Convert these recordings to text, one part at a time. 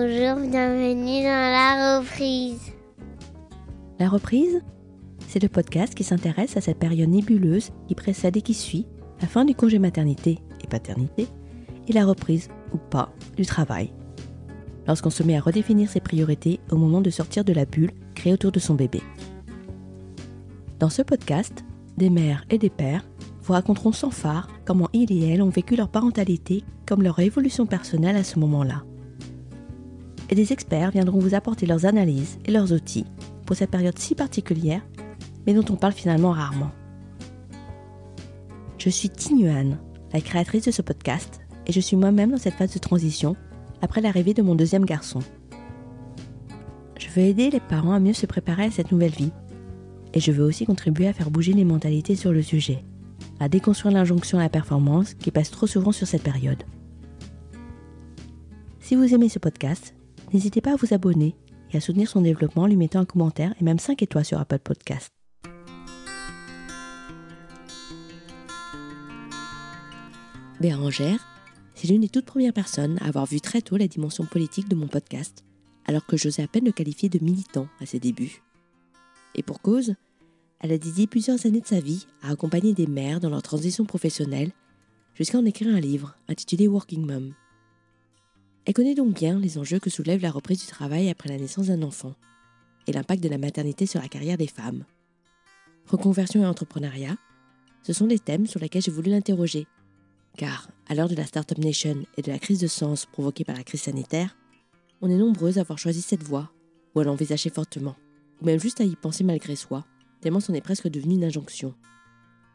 Bonjour, bienvenue dans la reprise. La reprise C'est le podcast qui s'intéresse à cette période nébuleuse qui précède et qui suit la fin du congé maternité et paternité et la reprise, ou pas, du travail. Lorsqu'on se met à redéfinir ses priorités au moment de sortir de la bulle créée autour de son bébé. Dans ce podcast, des mères et des pères vous raconteront sans phare comment ils et elles ont vécu leur parentalité comme leur évolution personnelle à ce moment-là. Et des experts viendront vous apporter leurs analyses et leurs outils pour cette période si particulière, mais dont on parle finalement rarement. Je suis Tinuan, la créatrice de ce podcast, et je suis moi-même dans cette phase de transition après l'arrivée de mon deuxième garçon. Je veux aider les parents à mieux se préparer à cette nouvelle vie, et je veux aussi contribuer à faire bouger les mentalités sur le sujet, à déconstruire l'injonction à la performance qui passe trop souvent sur cette période. Si vous aimez ce podcast, n'hésitez pas à vous abonner et à soutenir son développement en lui mettant un commentaire et même 5 étoiles sur Apple Podcast. Bérangère, c'est l'une des toutes premières personnes à avoir vu très tôt la dimension politique de mon podcast, alors que j'osais à peine le qualifier de militant à ses débuts. Et pour cause, elle a dédié plusieurs années de sa vie à accompagner des mères dans leur transition professionnelle, jusqu'à en écrire un livre intitulé Working Mom. Elle connaît donc bien les enjeux que soulève la reprise du travail après la naissance d'un enfant et l'impact de la maternité sur la carrière des femmes. Reconversion et entrepreneuriat, ce sont des thèmes sur lesquels j'ai voulu l'interroger. Car, à l'heure de la Startup Nation et de la crise de sens provoquée par la crise sanitaire, on est nombreuses à avoir choisi cette voie, ou à l'envisager fortement, ou même juste à y penser malgré soi, tellement c'en est presque devenu une injonction.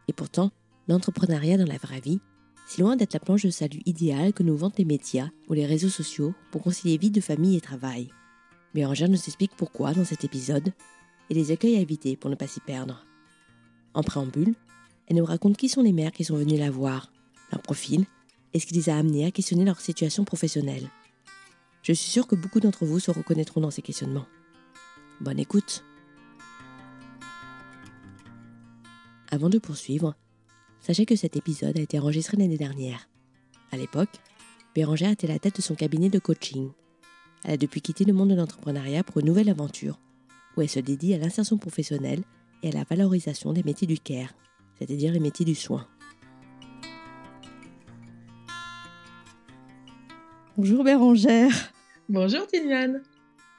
Et pourtant, l'entrepreneuriat dans la vraie vie, si loin d'être la planche de salut idéale que nous vantent les médias ou les réseaux sociaux pour concilier vie de famille et travail. Bérangère nous explique pourquoi dans cet épisode et les accueils à éviter pour ne pas s'y perdre. En préambule, elle nous raconte qui sont les mères qui sont venues la voir, leur profil et ce qui les a amenées à questionner leur situation professionnelle. Je suis sûre que beaucoup d'entre vous se reconnaîtront dans ces questionnements. Bonne écoute. Avant de poursuivre, Sachez que cet épisode a été enregistré l'année dernière. À l'époque, Bérangère était la tête de son cabinet de coaching. Elle a depuis quitté le monde de l'entrepreneuriat pour une nouvelle aventure, où elle se dédie à l'insertion professionnelle et à la valorisation des métiers du care, c'est-à-dire les métiers du soin. Bonjour Bérangère. Bonjour Tiniane.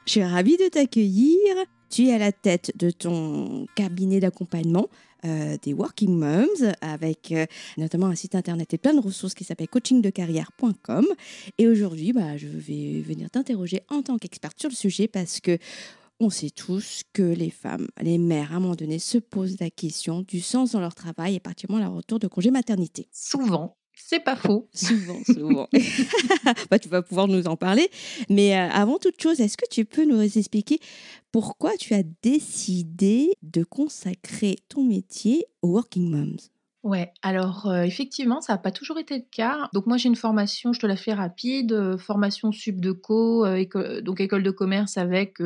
Je suis ravie de t'accueillir. Tu es à la tête de ton cabinet d'accompagnement euh, des working moms avec euh, notamment un site internet et plein de ressources qui s'appelle coachingdecarrière.com. Et aujourd'hui, bah, je vais venir t'interroger en tant qu'experte sur le sujet parce que on sait tous que les femmes, les mères, à un moment donné, se posent la question du sens dans leur travail et particulièrement leur retour de congé maternité. Souvent. C'est pas faux. Souvent, souvent. bah, tu vas pouvoir nous en parler. Mais euh, avant toute chose, est-ce que tu peux nous expliquer pourquoi tu as décidé de consacrer ton métier aux Working Moms? Ouais, alors euh, effectivement, ça n'a pas toujours été le cas. Donc moi j'ai une formation, je te la fais rapide, euh, formation subdeco, euh, donc école de commerce avec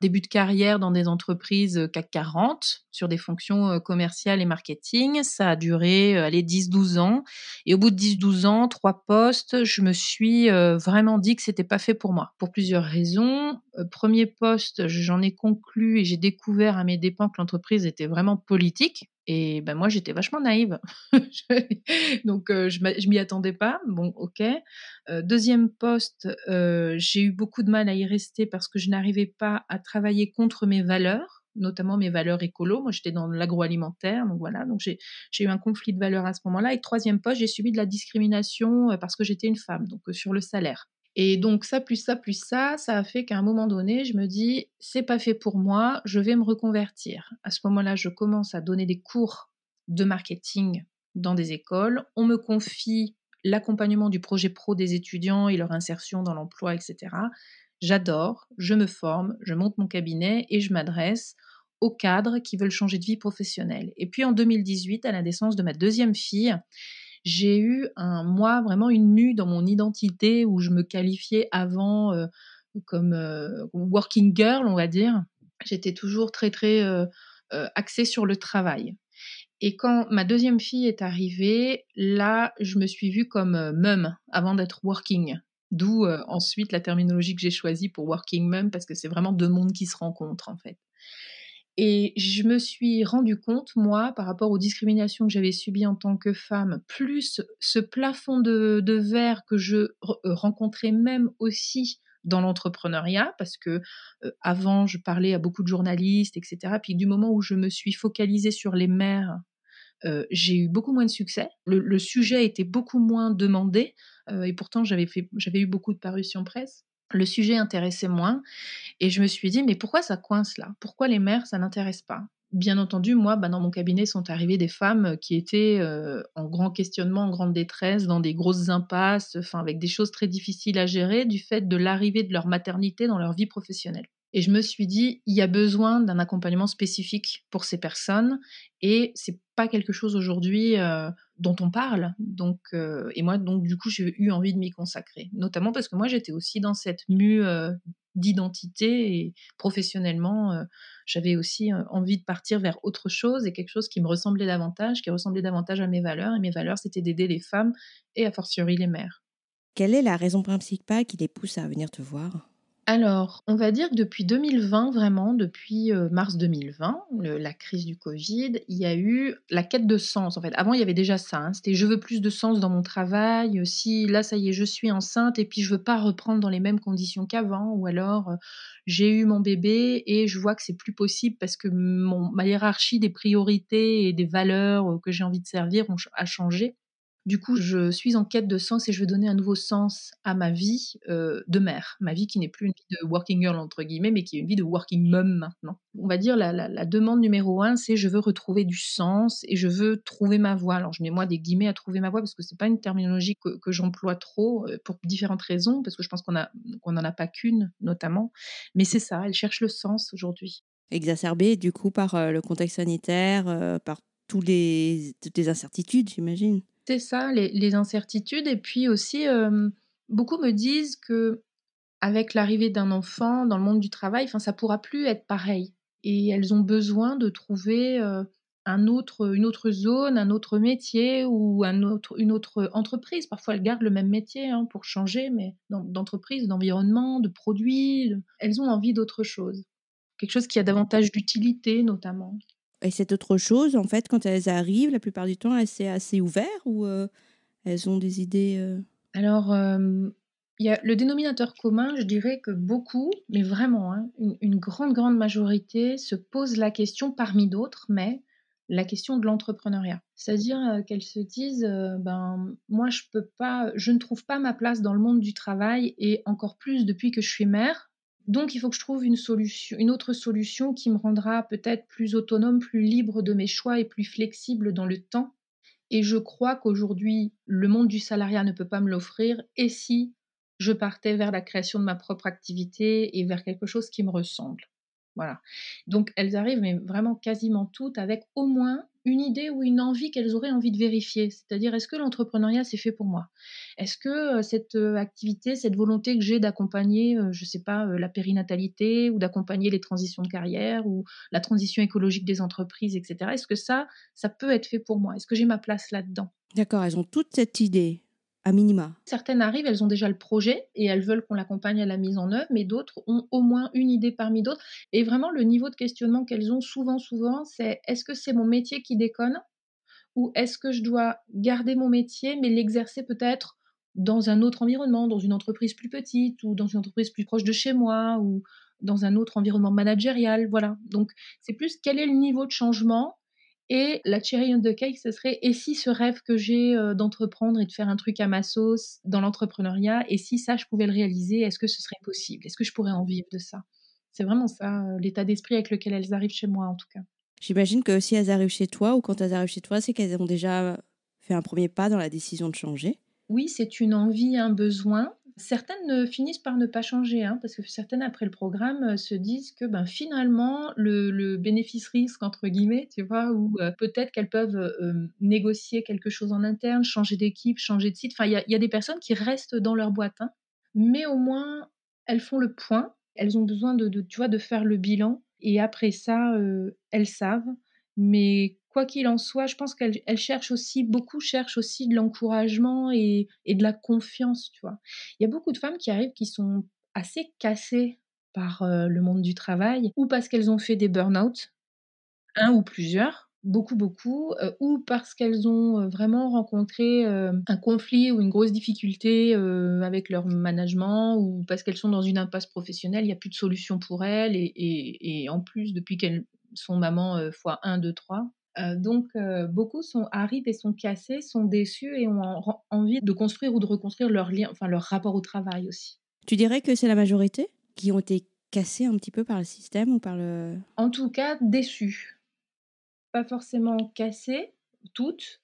début de carrière dans des entreprises CAC 40 sur des fonctions commerciales et marketing. Ça a duré allez 10-12 ans et au bout de 10-12 ans, trois postes, je me suis vraiment dit que c'était pas fait pour moi pour plusieurs raisons. premier poste, j'en ai conclu et j'ai découvert à mes dépens que l'entreprise était vraiment politique et ben moi, j'étais vachement naïve. Donc, euh, je je m'y attendais pas. Bon, ok. Euh, deuxième poste, euh, j'ai eu beaucoup de mal à y rester parce que je n'arrivais pas à travailler contre mes valeurs, notamment mes valeurs écolo. Moi, j'étais dans l'agroalimentaire. Donc, voilà. Donc, j'ai eu un conflit de valeurs à ce moment-là. Et troisième poste, j'ai subi de la discrimination parce que j'étais une femme, donc sur le salaire. Et donc ça plus ça plus ça, ça a fait qu'à un moment donné, je me dis c'est pas fait pour moi, je vais me reconvertir. À ce moment-là, je commence à donner des cours de marketing dans des écoles. On me confie l'accompagnement du projet pro des étudiants et leur insertion dans l'emploi, etc. J'adore, je me forme, je monte mon cabinet et je m'adresse aux cadres qui veulent changer de vie professionnelle. Et puis en 2018, à la naissance de ma deuxième fille, j'ai eu un moi vraiment une mue dans mon identité où je me qualifiais avant euh, comme euh, working girl, on va dire. J'étais toujours très très euh, axée sur le travail. Et quand ma deuxième fille est arrivée, là, je me suis vue comme mum avant d'être working. D'où ensuite la terminologie que j'ai choisie pour working mom, parce que c'est vraiment deux mondes qui se rencontrent en fait. Et je me suis rendu compte, moi, par rapport aux discriminations que j'avais subies en tant que femme, plus ce plafond de, verre que je rencontrais même aussi dans l'entrepreneuriat, parce que avant, je parlais à beaucoup de journalistes, etc. Puis du moment où je me suis focalisée sur les mères j'ai eu beaucoup moins de succès. Le, sujet était beaucoup moins demandé et pourtant j'avais eu beaucoup de parutions presse. Le sujet intéressait moins et je me suis dit mais pourquoi ça coince là? Pourquoi les mères ça n'intéresse pas? Bien entendu, moi, bah, dans mon cabinet sont arrivées des femmes qui étaient en grand questionnement, en grande détresse, dans des grosses impasses, avec des choses très difficiles à gérer du fait de l'arrivée de leur maternité dans leur vie professionnelle. Et je me suis dit, il y a besoin d'un accompagnement spécifique pour ces personnes et c'est pas quelque chose aujourd'hui euh, dont on parle. Donc, euh, et moi, donc du coup, j'ai eu envie de m'y consacrer, notamment parce que moi, j'étais aussi dans cette mue euh, d'identité et professionnellement, j'avais aussi envie de partir vers autre chose et quelque chose qui me ressemblait davantage, qui ressemblait davantage à mes valeurs. Et mes valeurs, c'était d'aider les femmes et a fortiori les mères. Quelle est la raison principale qui les pousse à venir te voir? Alors, on va dire que depuis 2020, vraiment, depuis mars 2020, la crise du Covid, il y a eu la quête de sens. En fait, avant, il y avait déjà ça. Hein, c'était je veux plus de sens dans mon travail. Si là, ça y est, je suis enceinte et puis je veux pas reprendre dans les mêmes conditions qu'avant, ou alors j'ai eu mon bébé et je vois que c'est plus possible parce que ma hiérarchie des priorités et des valeurs que j'ai envie de servir a changé. Du coup, je suis en quête de sens et je veux donner un nouveau sens à ma vie euh, de mère. Ma vie qui n'est plus une vie de working girl, entre guillemets, mais qui est une vie de working mom maintenant. On va dire la, la, demande numéro un, c'est je veux retrouver du sens et je veux trouver ma voie. Alors, je mets moi des guillemets à trouver ma voie parce que c'est pas une terminologie que, j'emploie trop euh, pour différentes raisons, parce que je pense qu'on qu'on n'en a pas qu'une, notamment. Mais c'est ça, elle cherche le sens aujourd'hui. Exacerbé, du coup, par euh, le contexte sanitaire, par tous toutes les incertitudes, j'imagine. Ça, les, incertitudes. Et puis aussi, beaucoup me disent que avec l'arrivée d'un enfant dans le monde du travail, enfin, ça pourra plus être pareil. Et elles ont besoin de trouver un autre, une autre zone, un autre métier ou un autre, une autre entreprise. Parfois, elles gardent le même métier hein, pour changer, mais d'entreprise, d'environnement, de produits. Elles ont envie d'autre chose. Quelque chose qui a davantage d'utilité, notamment. Et cette autre chose, en fait, quand elles arrivent, la plupart du temps, c'est assez ouvert ou euh, elles ont des idées euh? Alors, il y a le dénominateur commun, je dirais que beaucoup, mais vraiment, hein, une, grande, grande majorité se pose la question parmi d'autres, mais la question de l'entrepreneuriat. C'est-à-dire euh, qu'elles se disent, ben, moi, je ne trouve pas ma place dans le monde du travail et encore plus depuis que je suis mère donc, il faut que je trouve une solution, une autre solution qui me rendra peut-être plus autonome, plus libre de mes choix et plus flexible dans le temps. Et je crois qu'aujourd'hui, le monde du salariat ne peut pas me l'offrir. Et si je partais vers la création de ma propre activité et vers quelque chose qui me ressemble? Voilà. Donc, elles arrivent, mais vraiment quasiment toutes, avec au moins une idée ou une envie qu'elles auraient envie de vérifier. C'est-à-dire, est-ce que l'entrepreneuriat, c'est fait pour moi? Est-ce que cette activité, cette volonté que j'ai d'accompagner, je ne sais pas, la périnatalité ou d'accompagner les transitions de carrière ou la transition écologique des entreprises, etc., est-ce que ça, ça peut être fait pour moi? Est-ce que j'ai ma place là-dedans? D'accord, elles ont toute cette idée à minima. Certaines arrivent, elles ont déjà le projet et elles veulent qu'on l'accompagne à la mise en œuvre, mais d'autres ont au moins une idée parmi d'autres. Et vraiment, le niveau de questionnement qu'elles ont souvent, souvent, c'est est-ce que c'est mon métier qui déconne? ou est-ce que je dois garder mon métier mais l'exercer peut-être dans un autre environnement, dans une entreprise plus petite ou dans une entreprise plus proche de chez moi ou dans un autre environnement managérial? Voilà. Donc, c'est plus quel est le niveau de changement et la cherry on the cake, ce serait et si ce rêve que j'ai euh, d'entreprendre et de faire un truc à ma sauce dans l'entrepreneuriat, et si ça, je pouvais le réaliser, est-ce que ce serait possible? Est-ce que je pourrais en vivre de ça? C'est vraiment ça, euh, l'état d'esprit avec lequel elles arrivent chez moi, en tout cas. J'imagine que si elles arrivent chez toi ou quand elles arrivent chez toi, c'est qu'elles ont déjà fait un premier pas dans la décision de changer. Oui, c'est une envie, un besoin. Certaines finissent par ne pas changer, hein, parce que certaines, après le programme, euh, se disent que ben, finalement, le, bénéfice-risque, entre guillemets, tu vois, ou euh, peut-être qu'elles peuvent euh, négocier quelque chose en interne, changer d'équipe, changer de site. Enfin, il y, a des personnes qui restent dans leur boîte, hein, mais au moins, elles font le point. Elles ont besoin de, tu vois, de faire le bilan. Et après ça, elles savent Mais quoi qu'il en soit, je pense qu'elle elle cherche aussi, beaucoup cherchent aussi de l'encouragement et, de la confiance, tu vois. Il y a beaucoup de femmes qui arrivent qui sont assez cassées par euh, le monde du travail, ou parce qu'elles ont fait des burn-out, un ou plusieurs, beaucoup, beaucoup, euh, ou parce qu'elles ont euh, vraiment rencontré un conflit ou une grosse difficulté avec leur management, ou parce qu'elles sont dans une impasse professionnelle, il n'y a plus de solution pour elles, et en plus, depuis qu'elles sont mamans fois 1, 2, 3, euh, donc, beaucoup sont arrivent et sont cassés, sont déçus et ont envie de construire ou de reconstruire leur lien, enfin leur rapport au travail aussi. Tu dirais que c'est la majorité qui ont été cassés un petit peu par le système ou par le... En tout cas, déçus. Pas forcément cassés, toutes,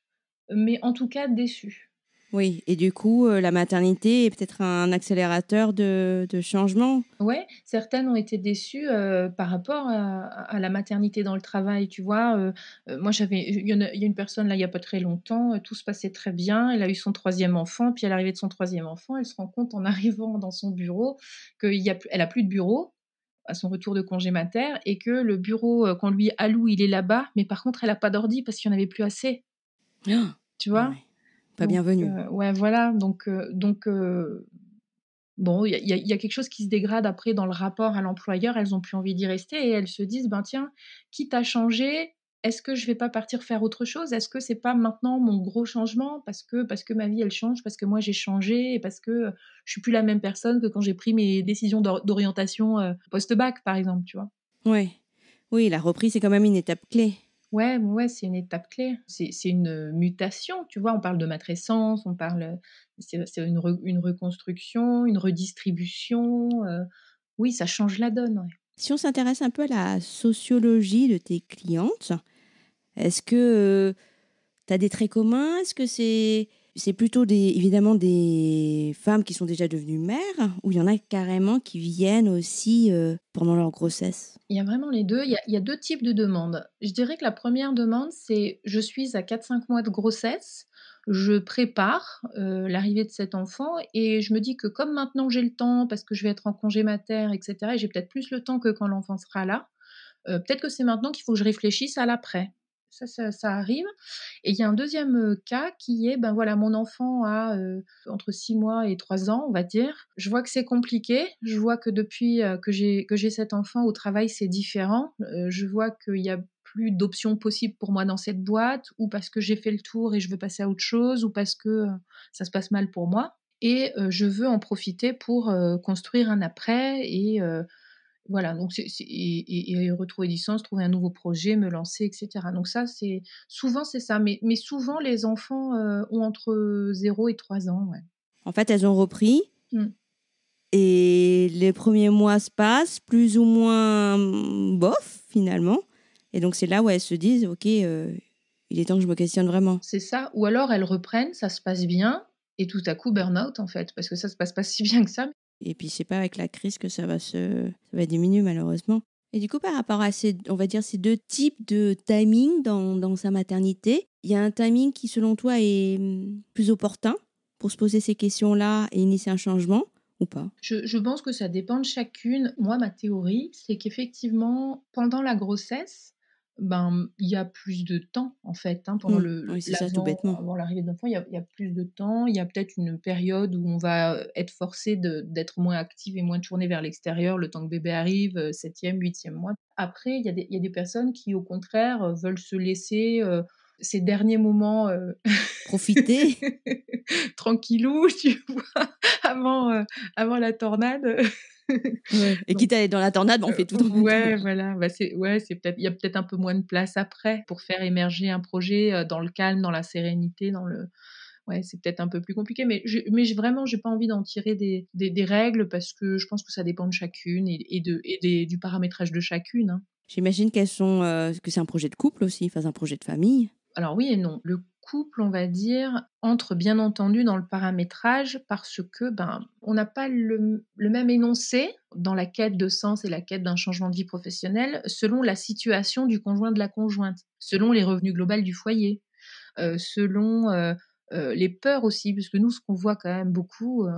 mais en tout cas déçus. Oui, et du coup, euh, la maternité est peut-être un accélérateur de, de changement. Oui, certaines ont été déçues euh, par rapport à, la maternité dans le travail. Tu vois, euh, moi, j'avais, il y, a une personne là, il n'y a pas très longtemps, tout se passait très bien. Elle a eu son troisième enfant, puis à l'arrivée de son troisième enfant, elle se rend compte en arrivant dans son bureau qu'elle a plus de bureau à son retour de congé mater et que le bureau qu'on lui alloue, il est là-bas, mais par contre, elle n'a pas d'ordi parce qu'il n'y en avait plus assez. Ah, tu vois? Pas bienvenue. Euh, ouais, voilà. Donc, euh, donc euh, bon, il y, y, a quelque chose qui se dégrade après dans le rapport à l'employeur. Elles ont plus envie d'y rester et elles se disent, ben tiens, quitte à changer, est-ce que je vais pas partir faire autre chose? Est-ce que c'est pas maintenant mon gros changement? Parce que parce que ma vie elle change, parce que moi j'ai changé et parce que je suis plus la même personne que quand j'ai pris mes décisions d'orientation post-bac par exemple, tu vois? Ouais. Oui, la reprise c'est quand même une étape clé. Ouais, ouais, c'est une étape clé. C'est une mutation, tu vois. On parle de matrescence, on parle, c'est une, une reconstruction, une redistribution. Oui, ça change la donne. Si on s'intéresse un peu à la sociologie de tes clientes, est-ce que tu as des traits communs? Est-ce que c'est c'est plutôt évidemment des femmes qui sont déjà devenues mères ou il y en a carrément qui viennent aussi euh, pendant leur grossesse? Il y a vraiment les deux. Il y a, deux types de demandes. Je dirais que la première demande, c'est je suis à 4-5 mois de grossesse, je prépare euh, l'arrivée de cet enfant et je me dis que comme maintenant j'ai le temps parce que je vais être en congé mater, etc., et j'ai peut-être plus le temps que quand l'enfant sera là, euh, peut-être que c'est maintenant qu'il faut que je réfléchisse à l'après ça, ça, arrive. Et il y a un deuxième cas qui est, ben voilà, mon enfant a entre 6 mois et 3 ans, on va dire. Je vois que c'est compliqué. Je vois que depuis que j'ai cet enfant au travail, c'est différent. je vois qu'il y a plus d'options possibles pour moi dans cette boîte, ou parce que j'ai fait le tour et je veux passer à autre chose, ou parce que ça se passe mal pour moi. Et je veux en profiter pour construire un après et voilà, donc c'est, et, retrouver du sens, trouver un nouveau projet, me lancer, etc. Donc ça, c'est souvent c'est ça, mais, mais souvent les enfants euh, ont entre 0 et 3 ans. Ouais. En fait, elles ont repris mmh. et les premiers mois se passent plus ou moins bof finalement. Et donc c'est là où elles se disent, ok, euh, il est temps que je me questionne vraiment. C'est ça, ou alors elles reprennent, ça se passe bien, et tout à coup burn-out en fait, parce que ça se passe pas si bien que ça. Et puis, c'est pas avec la crise que ça va se, ça va diminuer malheureusement. Et du coup, par rapport à ces, on va dire, ces deux types de timing dans, dans sa maternité, il y a un timing qui, selon toi, est hum, plus opportun pour se poser ces questions-là et initier un changement ou pas? Je, je, pense que ça dépend de chacune. Moi, ma théorie, c'est qu'effectivement, pendant la grossesse, ben il y a plus de temps en fait hein, pendant mmh. le oui, ça, tout bêtement. avant l'arrivée de l'enfant il, y, a, plus de temps il y a peut-être une période où on va être forcé d'être moins active et moins tourné vers l'extérieur le temps que bébé arrive euh, septième huitième mois après il y, a des, il y a des personnes qui au contraire euh, veulent se laisser euh, ces derniers moments profiter tranquillou tu vois avant avant la tornade Et quitte à aller dans la tornade, on fait tout dans Ouais, voilà. Bah c'est, ouais, c'est peut-être, il y a peut-être un peu moins de place après pour faire émerger un projet euh, dans le calme, dans la sérénité, dans le. Ouais, c'est peut-être un peu plus compliqué, mais je, mais vraiment, j'ai pas envie d'en tirer des, des, des, règles parce que je pense que ça dépend de chacune et, et de, et des, du paramétrage de chacune. Hein. J'imagine qu'elles sont, euh, que c'est un projet de couple aussi, enfin un projet de famille. Alors oui et non. Le couple, on va dire, entre bien entendu dans le paramétrage parce que ben on n'a pas le, même énoncé dans la quête de sens et la quête d'un changement de vie professionnelle selon la situation du conjoint de la conjointe, selon les revenus globaux du foyer, euh, selon euh, euh, les peurs aussi, puisque nous ce qu'on voit quand même beaucoup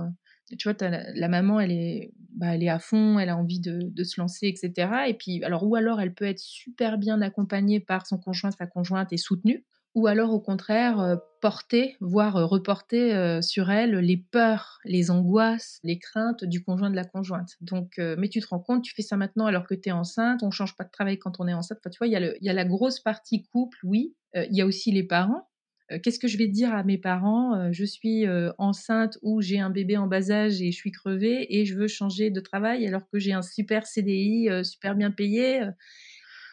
tu vois, la, maman, elle est, bah, elle est à fond, elle a envie de, de, se lancer, etc. Et puis, alors, ou alors elle peut être super bien accompagnée par son conjoint, sa conjointe et soutenue, ou alors au contraire euh, porter, voire euh, reporter euh, sur elle les peurs, les angoisses, les craintes du conjoint de la conjointe. Donc, mais tu te rends compte, tu fais ça maintenant alors que tu es enceinte, on change pas de travail quand on est enceinte. Tu vois, il y, y a la grosse partie couple, oui. Il y a aussi les parents. Qu'est-ce que je vais dire à mes parents? Je suis enceinte ou j'ai un bébé en bas âge et je suis crevée et je veux changer de travail alors que j'ai un super CDI super bien payé.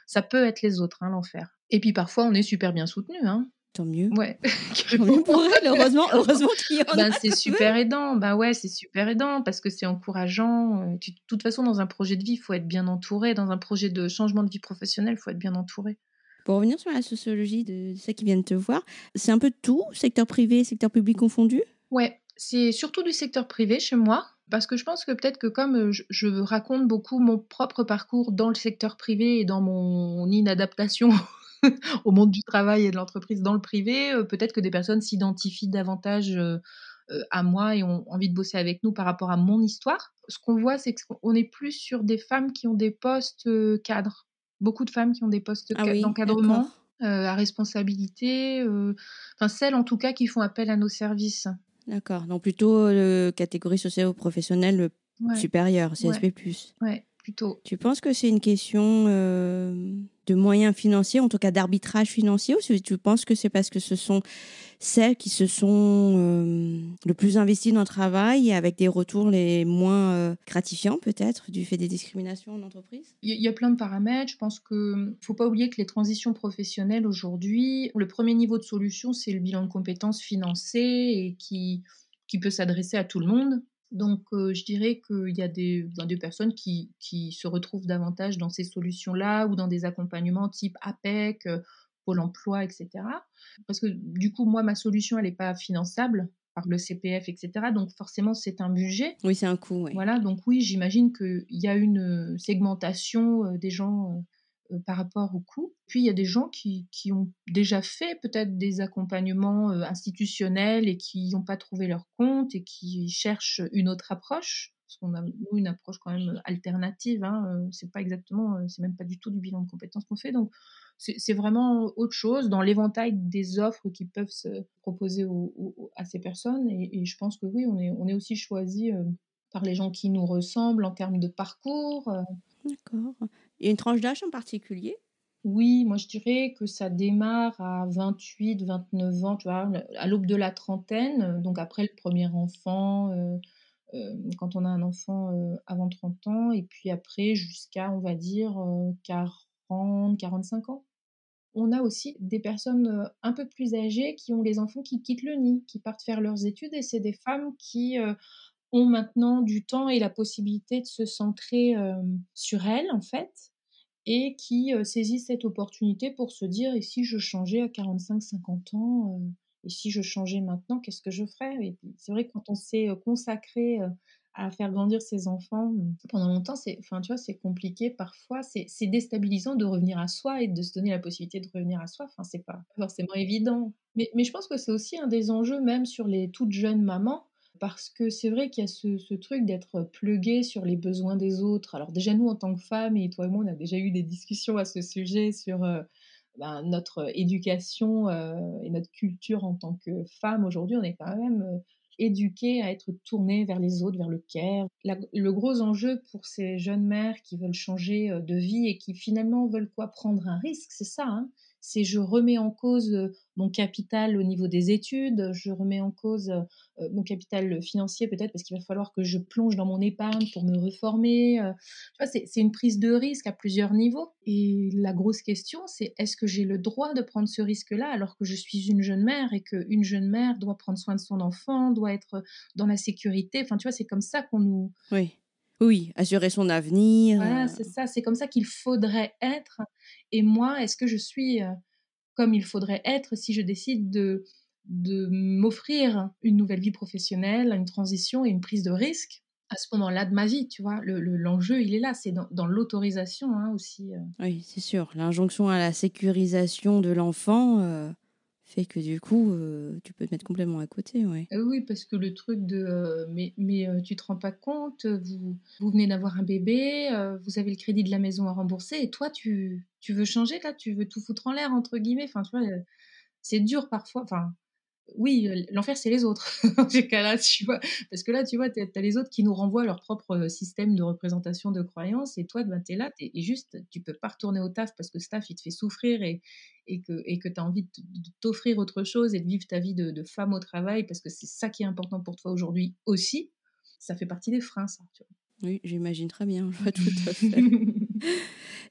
Ça peut être les autres, hein, l'enfer. Et puis parfois, on est super bien soutenu. Hein. Tant mieux. Ouais. Tant mieux pour elle, heureusement, heureusement qu'il y en ben, C'est super aidant. Bah ouais, c'est super aidant parce que c'est encourageant. Euh, de toute façon, dans un projet de vie, il faut être bien entouré. Dans un projet de changement de vie professionnelle, il faut être bien entouré. Pour revenir sur la sociologie de, ceux qui viennent te voir, c'est un peu tout, secteur privé, secteur public confondu? Ouais, c'est surtout du secteur privé chez moi. Parce que je pense que peut-être que comme je, je, raconte beaucoup mon propre parcours dans le secteur privé et dans mon inadaptation au monde du travail et de l'entreprise dans le privé, peut-être que des personnes s'identifient davantage à moi et ont envie de bosser avec nous par rapport à mon histoire. Ce qu'on voit, c'est qu'on est plus sur des femmes qui ont des postes cadres. Beaucoup de femmes qui ont des postes ah d'encadrement à responsabilité, enfin celles en tout cas qui font appel à nos services. D'accord, donc plutôt le catégorie socio-professionnelle ouais. supérieure, CSP+. Ouais. ouais. Tu penses que c'est une question euh, de moyens financiers, en tout cas d'arbitrage financier, ou tu penses que c'est parce que ce sont celles qui se sont euh, le plus investies dans le travail et avec des retours les moins euh, gratifiants peut-être du fait des discriminations en entreprise? Il y a plein de paramètres. Je pense qu'il ne faut pas oublier que les transitions professionnelles aujourd'hui, le premier niveau de solution, c'est le bilan de compétences financé et qui, qui peut s'adresser à tout le monde. Donc, je dirais qu'il y a des, ben, des personnes qui, qui, se retrouvent davantage dans ces solutions-là ou dans des accompagnements type APEC, Pôle emploi, etc. Parce que du coup, moi, ma solution, elle n'est pas finançable par le CPF, etc. Donc, forcément, c'est un budget. Oui, c'est un coût. Oui. Voilà, donc oui, j'imagine qu'il y a une segmentation des gens par rapport au coût. Puis il y a des gens qui, qui ont déjà fait peut-être des accompagnements euh, institutionnels et qui n'ont pas trouvé leur compte et qui cherchent une autre approche. Parce qu'on a une approche quand même alternative. Hein. Euh, c'est pas exactement, c'est même pas du tout du bilan de compétences qu'on fait. Donc c'est vraiment autre chose dans l'éventail des offres qui peuvent se proposer à ces personnes. Et, je pense que oui, on est, on est aussi choisi par les gens qui nous ressemblent en termes de parcours. D'accord. A une tranche d'âge en particulier? Oui, moi je dirais que ça démarre à 28, 29 ans, tu vois, à l'aube de la trentaine, donc après le premier enfant, euh, euh, quand on a un enfant euh, avant 30 ans, et puis après jusqu'à, on va dire, 40, 45 ans. On a aussi des personnes un peu plus âgées qui ont les enfants qui quittent le nid, qui partent faire leurs études, et c'est des femmes qui ont maintenant du temps et la possibilité de se centrer sur elles, en fait, et qui saisissent cette opportunité pour se dire et si je changeais à 45-50 ans et si je changeais maintenant, qu'est-ce que je ferais? Et c'est vrai que quand on s'est consacré à faire grandir ses enfants pendant longtemps, c'est, enfin, tu vois, c'est compliqué parfois, c'est, déstabilisant de revenir à soi et de se donner la possibilité de revenir à soi. Enfin, c'est pas forcément évident. Mais, mais je pense que c'est aussi un des enjeux, même sur les toutes jeunes mamans, parce que c'est vrai qu'il y a ce, truc d'être plugué sur les besoins des autres. Alors déjà, nous, en tant que femmes, et toi et moi, on a déjà eu des discussions à ce sujet sur euh, ben, notre éducation euh, et notre culture en tant que femme. Aujourd'hui, on est quand même euh, à être tournés vers les autres, vers le care. le gros enjeu pour ces jeunes mères qui veulent changer de vie et qui finalement veulent quoi? Prendre un risque, c'est ça. Hein? C'est je remets en cause mon capital au niveau des études, je remets en cause mon capital financier peut-être parce qu'il va falloir que je plonge dans mon épargne pour me reformer. c'est une prise de risque à plusieurs niveaux. Et la grosse question, c'est est-ce que j'ai le droit de prendre ce risque-là alors que je suis une jeune mère et qu'une jeune mère doit prendre soin de son enfant, doit être dans la sécurité? Enfin, tu vois, c'est comme ça qu'on nous... Oui. Oui, assurer son avenir. Voilà, c'est ça, c'est comme ça qu'il faudrait être. Et moi, est-ce que je suis comme il faudrait être si je décide de, de m'offrir une nouvelle vie professionnelle, une transition et une prise de risque à ce moment-là de ma vie, tu vois? L'enjeu, il est là, c'est dans, l'autorisation hein, aussi. Oui, c'est sûr. L'injonction à la sécurisation de l'enfant fait que du coup, tu peux te mettre complètement à côté, ouais. oui, parce que le truc de mais, mais tu te rends pas compte, vous, vous venez d'avoir un bébé, vous avez le crédit de la maison à rembourser, et toi, tu, tu veux changer, là, tu veux tout foutre en l'air, entre guillemets. Enfin, tu vois, c'est dur parfois. Enfin, oui, l'enfer, c'est les autres, en ces cas-là, tu vois. Parce que là, tu vois, tu as, les autres qui nous renvoient leur propre système de représentation de croyances, et toi, ben, tu es là, et juste, tu peux pas retourner au taf parce que ce taf, il te fait souffrir et, et que et tu as envie de, t'offrir autre chose et de vivre ta vie de, femme au travail parce que c'est ça qui est important pour toi aujourd'hui aussi. Ça fait partie des freins, ça. Tu vois. Oui, j'imagine très bien, je vois tout à fait.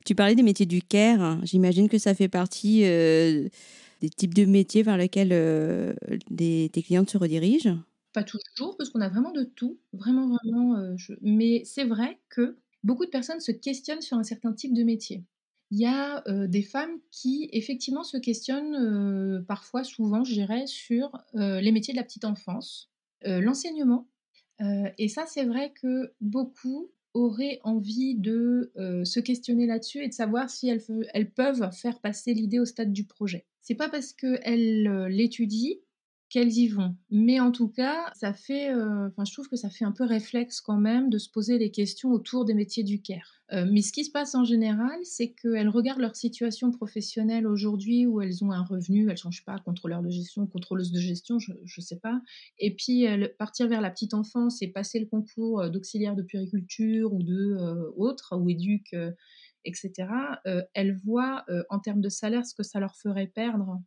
tu parlais des métiers du care, j'imagine que ça fait partie des types de métiers vers lesquels euh, tes clientes se redirigent? Pas toujours, parce qu'on a vraiment de tout, vraiment, vraiment. Euh, mais c'est vrai que beaucoup de personnes se questionnent sur un certain type de métier. Il y a des femmes qui, effectivement, se questionnent parfois, souvent, je dirais, sur les métiers de la petite enfance, l'enseignement. et ça, c'est vrai que beaucoup auraient envie de se questionner là-dessus et de savoir si elles, elles peuvent faire passer l'idée au stade du projet. C'est pas parce qu'elles l'étudient qu'elles y vont. Mais en tout cas, ça fait, euh, je trouve que ça fait un peu réflexe quand même de se poser les questions autour des métiers du care. Euh, mais ce qui se passe en général, c'est qu'elles regardent leur situation professionnelle aujourd'hui où elles ont un revenu, elles ne changent pas, contrôleur de gestion, contrôleuse de gestion, je ne sais pas. Et puis elles, partir vers la petite enfance et passer le concours d'auxiliaire de puriculture ou de autres, ou éduque etc., euh, elles voient euh, en termes de salaire ce que ça leur ferait perdre.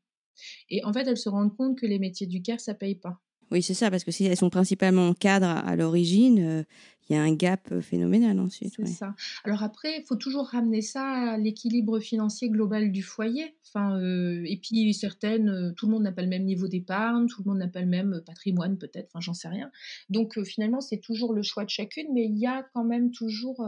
Et en fait, elles se rendent compte que les métiers du CARE, ça paye pas. Oui, c'est ça, parce que si elles sont principalement cadres à l'origine, euh, il y a un gap phénoménal ensuite. C'est ça. Alors après, il faut toujours ramener ça à l'équilibre financier global du foyer. Enfin, et puis certaines, tout le monde n'a pas le même niveau d'épargne, tout le monde n'a pas le même patrimoine peut-être, enfin j'en sais rien. Donc finalement, c'est toujours le choix de chacune, mais il y a quand même toujours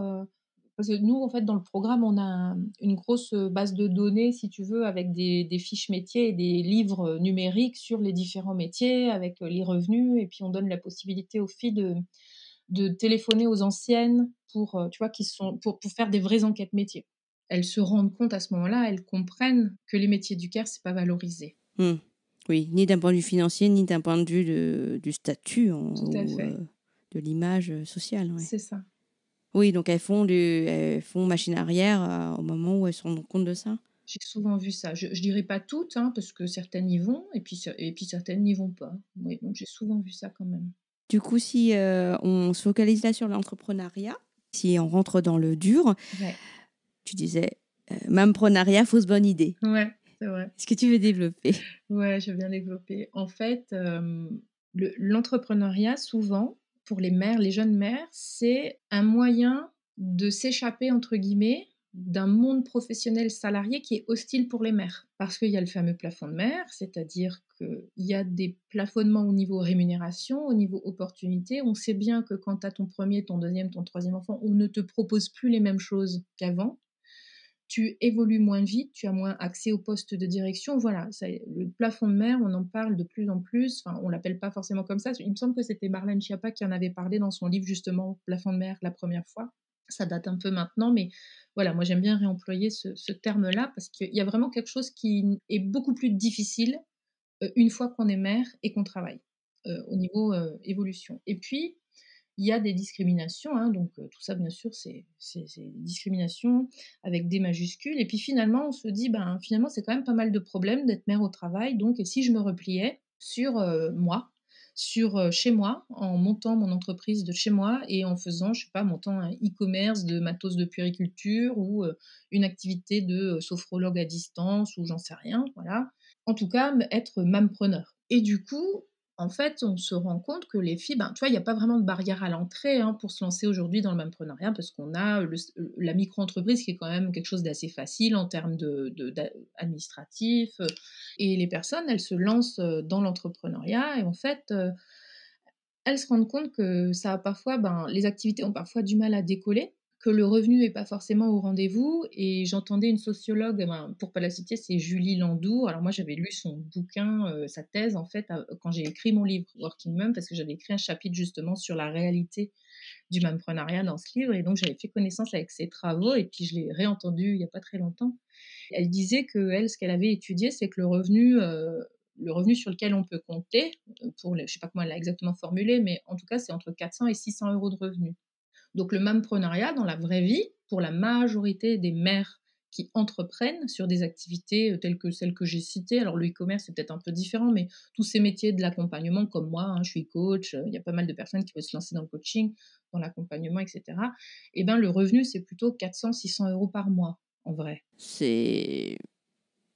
parce que nous, en fait, dans le programme, on a une grosse base de données, si tu veux, avec des, fiches métiers et des livres numériques sur les différents métiers, avec les revenus. Et puis, on donne la possibilité aux filles de, de téléphoner aux anciennes pour, tu vois, qui sont, pour, pour faire des vraies enquêtes métiers. Elles se rendent compte à ce moment-là, elles comprennent que les métiers du CARE, c'est pas valorisé. Mmh. Oui, ni d'un point de vue financier, ni d'un point de vue du statut en, fait. de l'image sociale. C'est ça. Oui, donc elles font, du, font machine arrière euh, au moment où elles se rendent compte de ça J'ai souvent vu ça. Je, ne dirais pas toutes, hein, parce que certaines y vont, et puis, et puis certaines n'y vont pas. Oui, donc j'ai souvent vu ça quand même. Du coup, si euh, on se focalise là sur l'entrepreneuriat, si on rentre dans le dur, tu disais, euh, même prenariat, fausse bonne idée. Ouais, c'est vrai. Est-ce que tu veux développer? Ouais, je veux bien développer. En fait, l'entrepreneuriat, souvent, pour les mères, les jeunes mères, c'est un moyen de s'échapper, entre guillemets, d'un monde professionnel salarié qui est hostile pour les mères. Parce qu'il y a le fameux plafond de mère, c'est-à-dire qu'il y a des plafonnements au niveau rémunération, au niveau opportunité. On sait bien que quand tu as ton premier, ton deuxième, ton troisième enfant, on ne te propose plus les mêmes choses qu'avant tu évolues moins vite, tu as moins accès au poste de direction. Voilà, ça, le plafond de mer, on en parle de plus en plus. Enfin, on l'appelle pas forcément comme ça. Il me semble que c'était Marlène Schiappa qui en avait parlé dans son livre justement Plafond de mer la première fois. Ça date un peu maintenant, mais voilà, moi j'aime bien réemployer ce, terme-là parce qu'il y a vraiment quelque chose qui est beaucoup plus difficile euh, une fois qu'on est mère et qu'on travaille euh, au niveau euh, évolution. Et puis, il y a des discriminations, hein, donc tout ça bien sûr c'est des discriminations avec des majuscules, et puis finalement on se dit, ben finalement c'est quand même pas mal de problèmes d'être mère au travail, donc et si je me repliais sur moi, sur chez moi, en montant mon entreprise de chez moi et en faisant, je sais pas, montant un e-commerce de matos de puériculture ou une activité de sophrologue à distance ou j'en sais rien, voilà. En tout cas, être preneur. Et du coup, en fait, on se rend compte que les filles, ben, tu vois, il n'y a pas vraiment de barrière à l'entrée hein, pour se lancer aujourd'hui dans le même preneuriat parce qu'on a la micro-entreprise qui est quand même quelque chose d'assez facile en termes de, administratif. Euh, et les personnes, elles se lancent euh, dans l'entrepreneuriat et en fait, euh, elles se rendent compte que ça a parfois, ben, les activités ont parfois du mal à décoller que le revenu n'est pas forcément au rendez-vous. Et j'entendais une sociologue, ben, pour pas la citer, c'est Julie Landour. Alors moi, j'avais lu son bouquin, euh, sa thèse, en fait, quand j'ai écrit mon livre Working Mum, parce que j'avais écrit un chapitre justement sur la réalité du mumprenariat dans ce livre. Et donc, j'avais fait connaissance avec ses travaux, et puis je l'ai réentendu il n'y a pas très longtemps. Elle disait que elle, ce qu'elle avait étudié, c'est que le revenu... Euh, le revenu sur lequel on peut compter, pour je ne sais pas comment elle l'a exactement formulé, mais en tout cas, c'est entre 400 et 600 euros de revenus. Donc le mamprenariat, dans la vraie vie, pour la majorité des mères qui entreprennent sur des activités euh, telles que celles que j'ai citées. Alors le e-commerce, c'est peut-être un peu différent, mais tous ces métiers de l'accompagnement, comme moi, hein, je suis coach, euh, il y a pas mal de personnes qui veulent se lancer dans le coaching, dans l'accompagnement, etc. Et eh ben le revenu, c'est plutôt 400-600 euros par mois, en vrai. C'est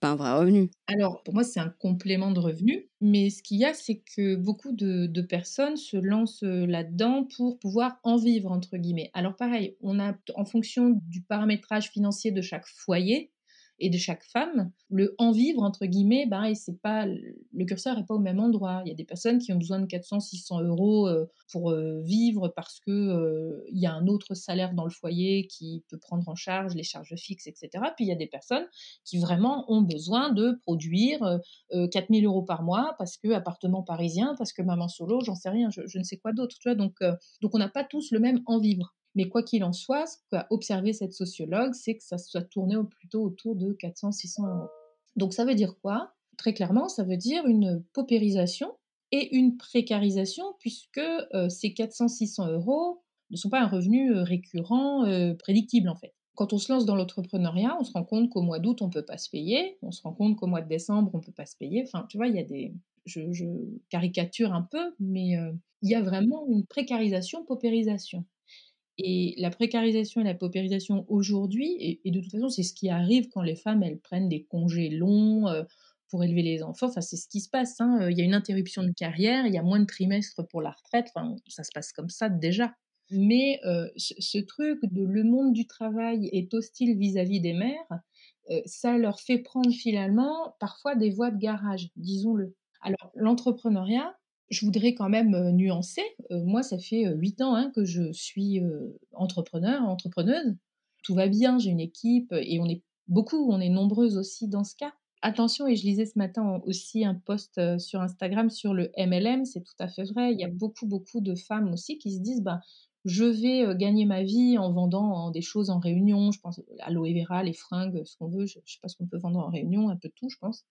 un vrai revenu. Alors, pour moi, c'est un complément de revenu. Mais ce qu'il y a, c'est que beaucoup de, de, personnes se lancent euh, là-dedans pour pouvoir en vivre, entre guillemets. Alors, pareil, on a, en fonction du paramétrage financier de chaque foyer, et de chaque femme, le en vivre, entre guillemets, et c'est pas, le curseur n'est pas au même endroit. Il y a des personnes qui ont besoin de 400, 600 euros euh, pour euh, vivre parce que euh, y a un autre salaire dans le foyer qui peut prendre en charge les charges fixes, etc. Puis il y a des personnes qui vraiment ont besoin de produire 4000 euros par mois parce que appartement parisien, parce que maman solo, j'en sais rien, je, ne sais quoi d'autre. Donc, donc on n'a pas tous le même en vivre. Mais quoi qu'il en soit, ce qu'a observé cette sociologue, c'est que ça soit tourné plutôt autour de 400-600 euros. Donc ça veut dire quoi? Très clairement, ça veut dire une paupérisation et une précarisation, puisque euh, ces 400-600 euros ne sont pas un revenu euh, récurrent, euh, prédictible en fait. Quand on se lance dans l'entrepreneuriat, on se rend compte qu'au mois d'août, on ne peut pas se payer, on se rend compte qu'au mois de décembre, on ne peut pas se payer. Enfin, tu vois, il y a des... Je, je caricature un peu, mais il y a vraiment une précarisation, paupérisation. Et la précarisation et la paupérisation aujourd'hui, et, de toute façon, c'est ce qui arrive quand les femmes, elles prennent des congés longs euh, pour élever les enfants. Enfin, c'est ce qui se passe. Hein. Euh, il y a une interruption de carrière, il y a moins de trimestres pour la retraite. Ça se passe comme ça déjà. Mais euh, ce, truc de le monde du travail est hostile vis-à-vis des mères, ça leur fait prendre finalement parfois des voies de garage, disons-le. Alors, l'entrepreneuriat, je voudrais quand même nuancer. moi, ça fait huit ans hein, que je suis entrepreneur, entrepreneuse. Tout va bien, j'ai une équipe et on est beaucoup, on est nombreuses aussi dans ce cas. Attention, et je lisais ce matin aussi un post sur Instagram sur le MLM, c'est tout à fait vrai. Il y a beaucoup, beaucoup de femmes aussi qui se disent, bah, je vais gagner ma vie en vendant des choses en réunion. Je pense à l'aloe vera, les fringues, ce qu'on veut. Je ne sais pas ce qu'on peut vendre en réunion, un peu de tout, je pense.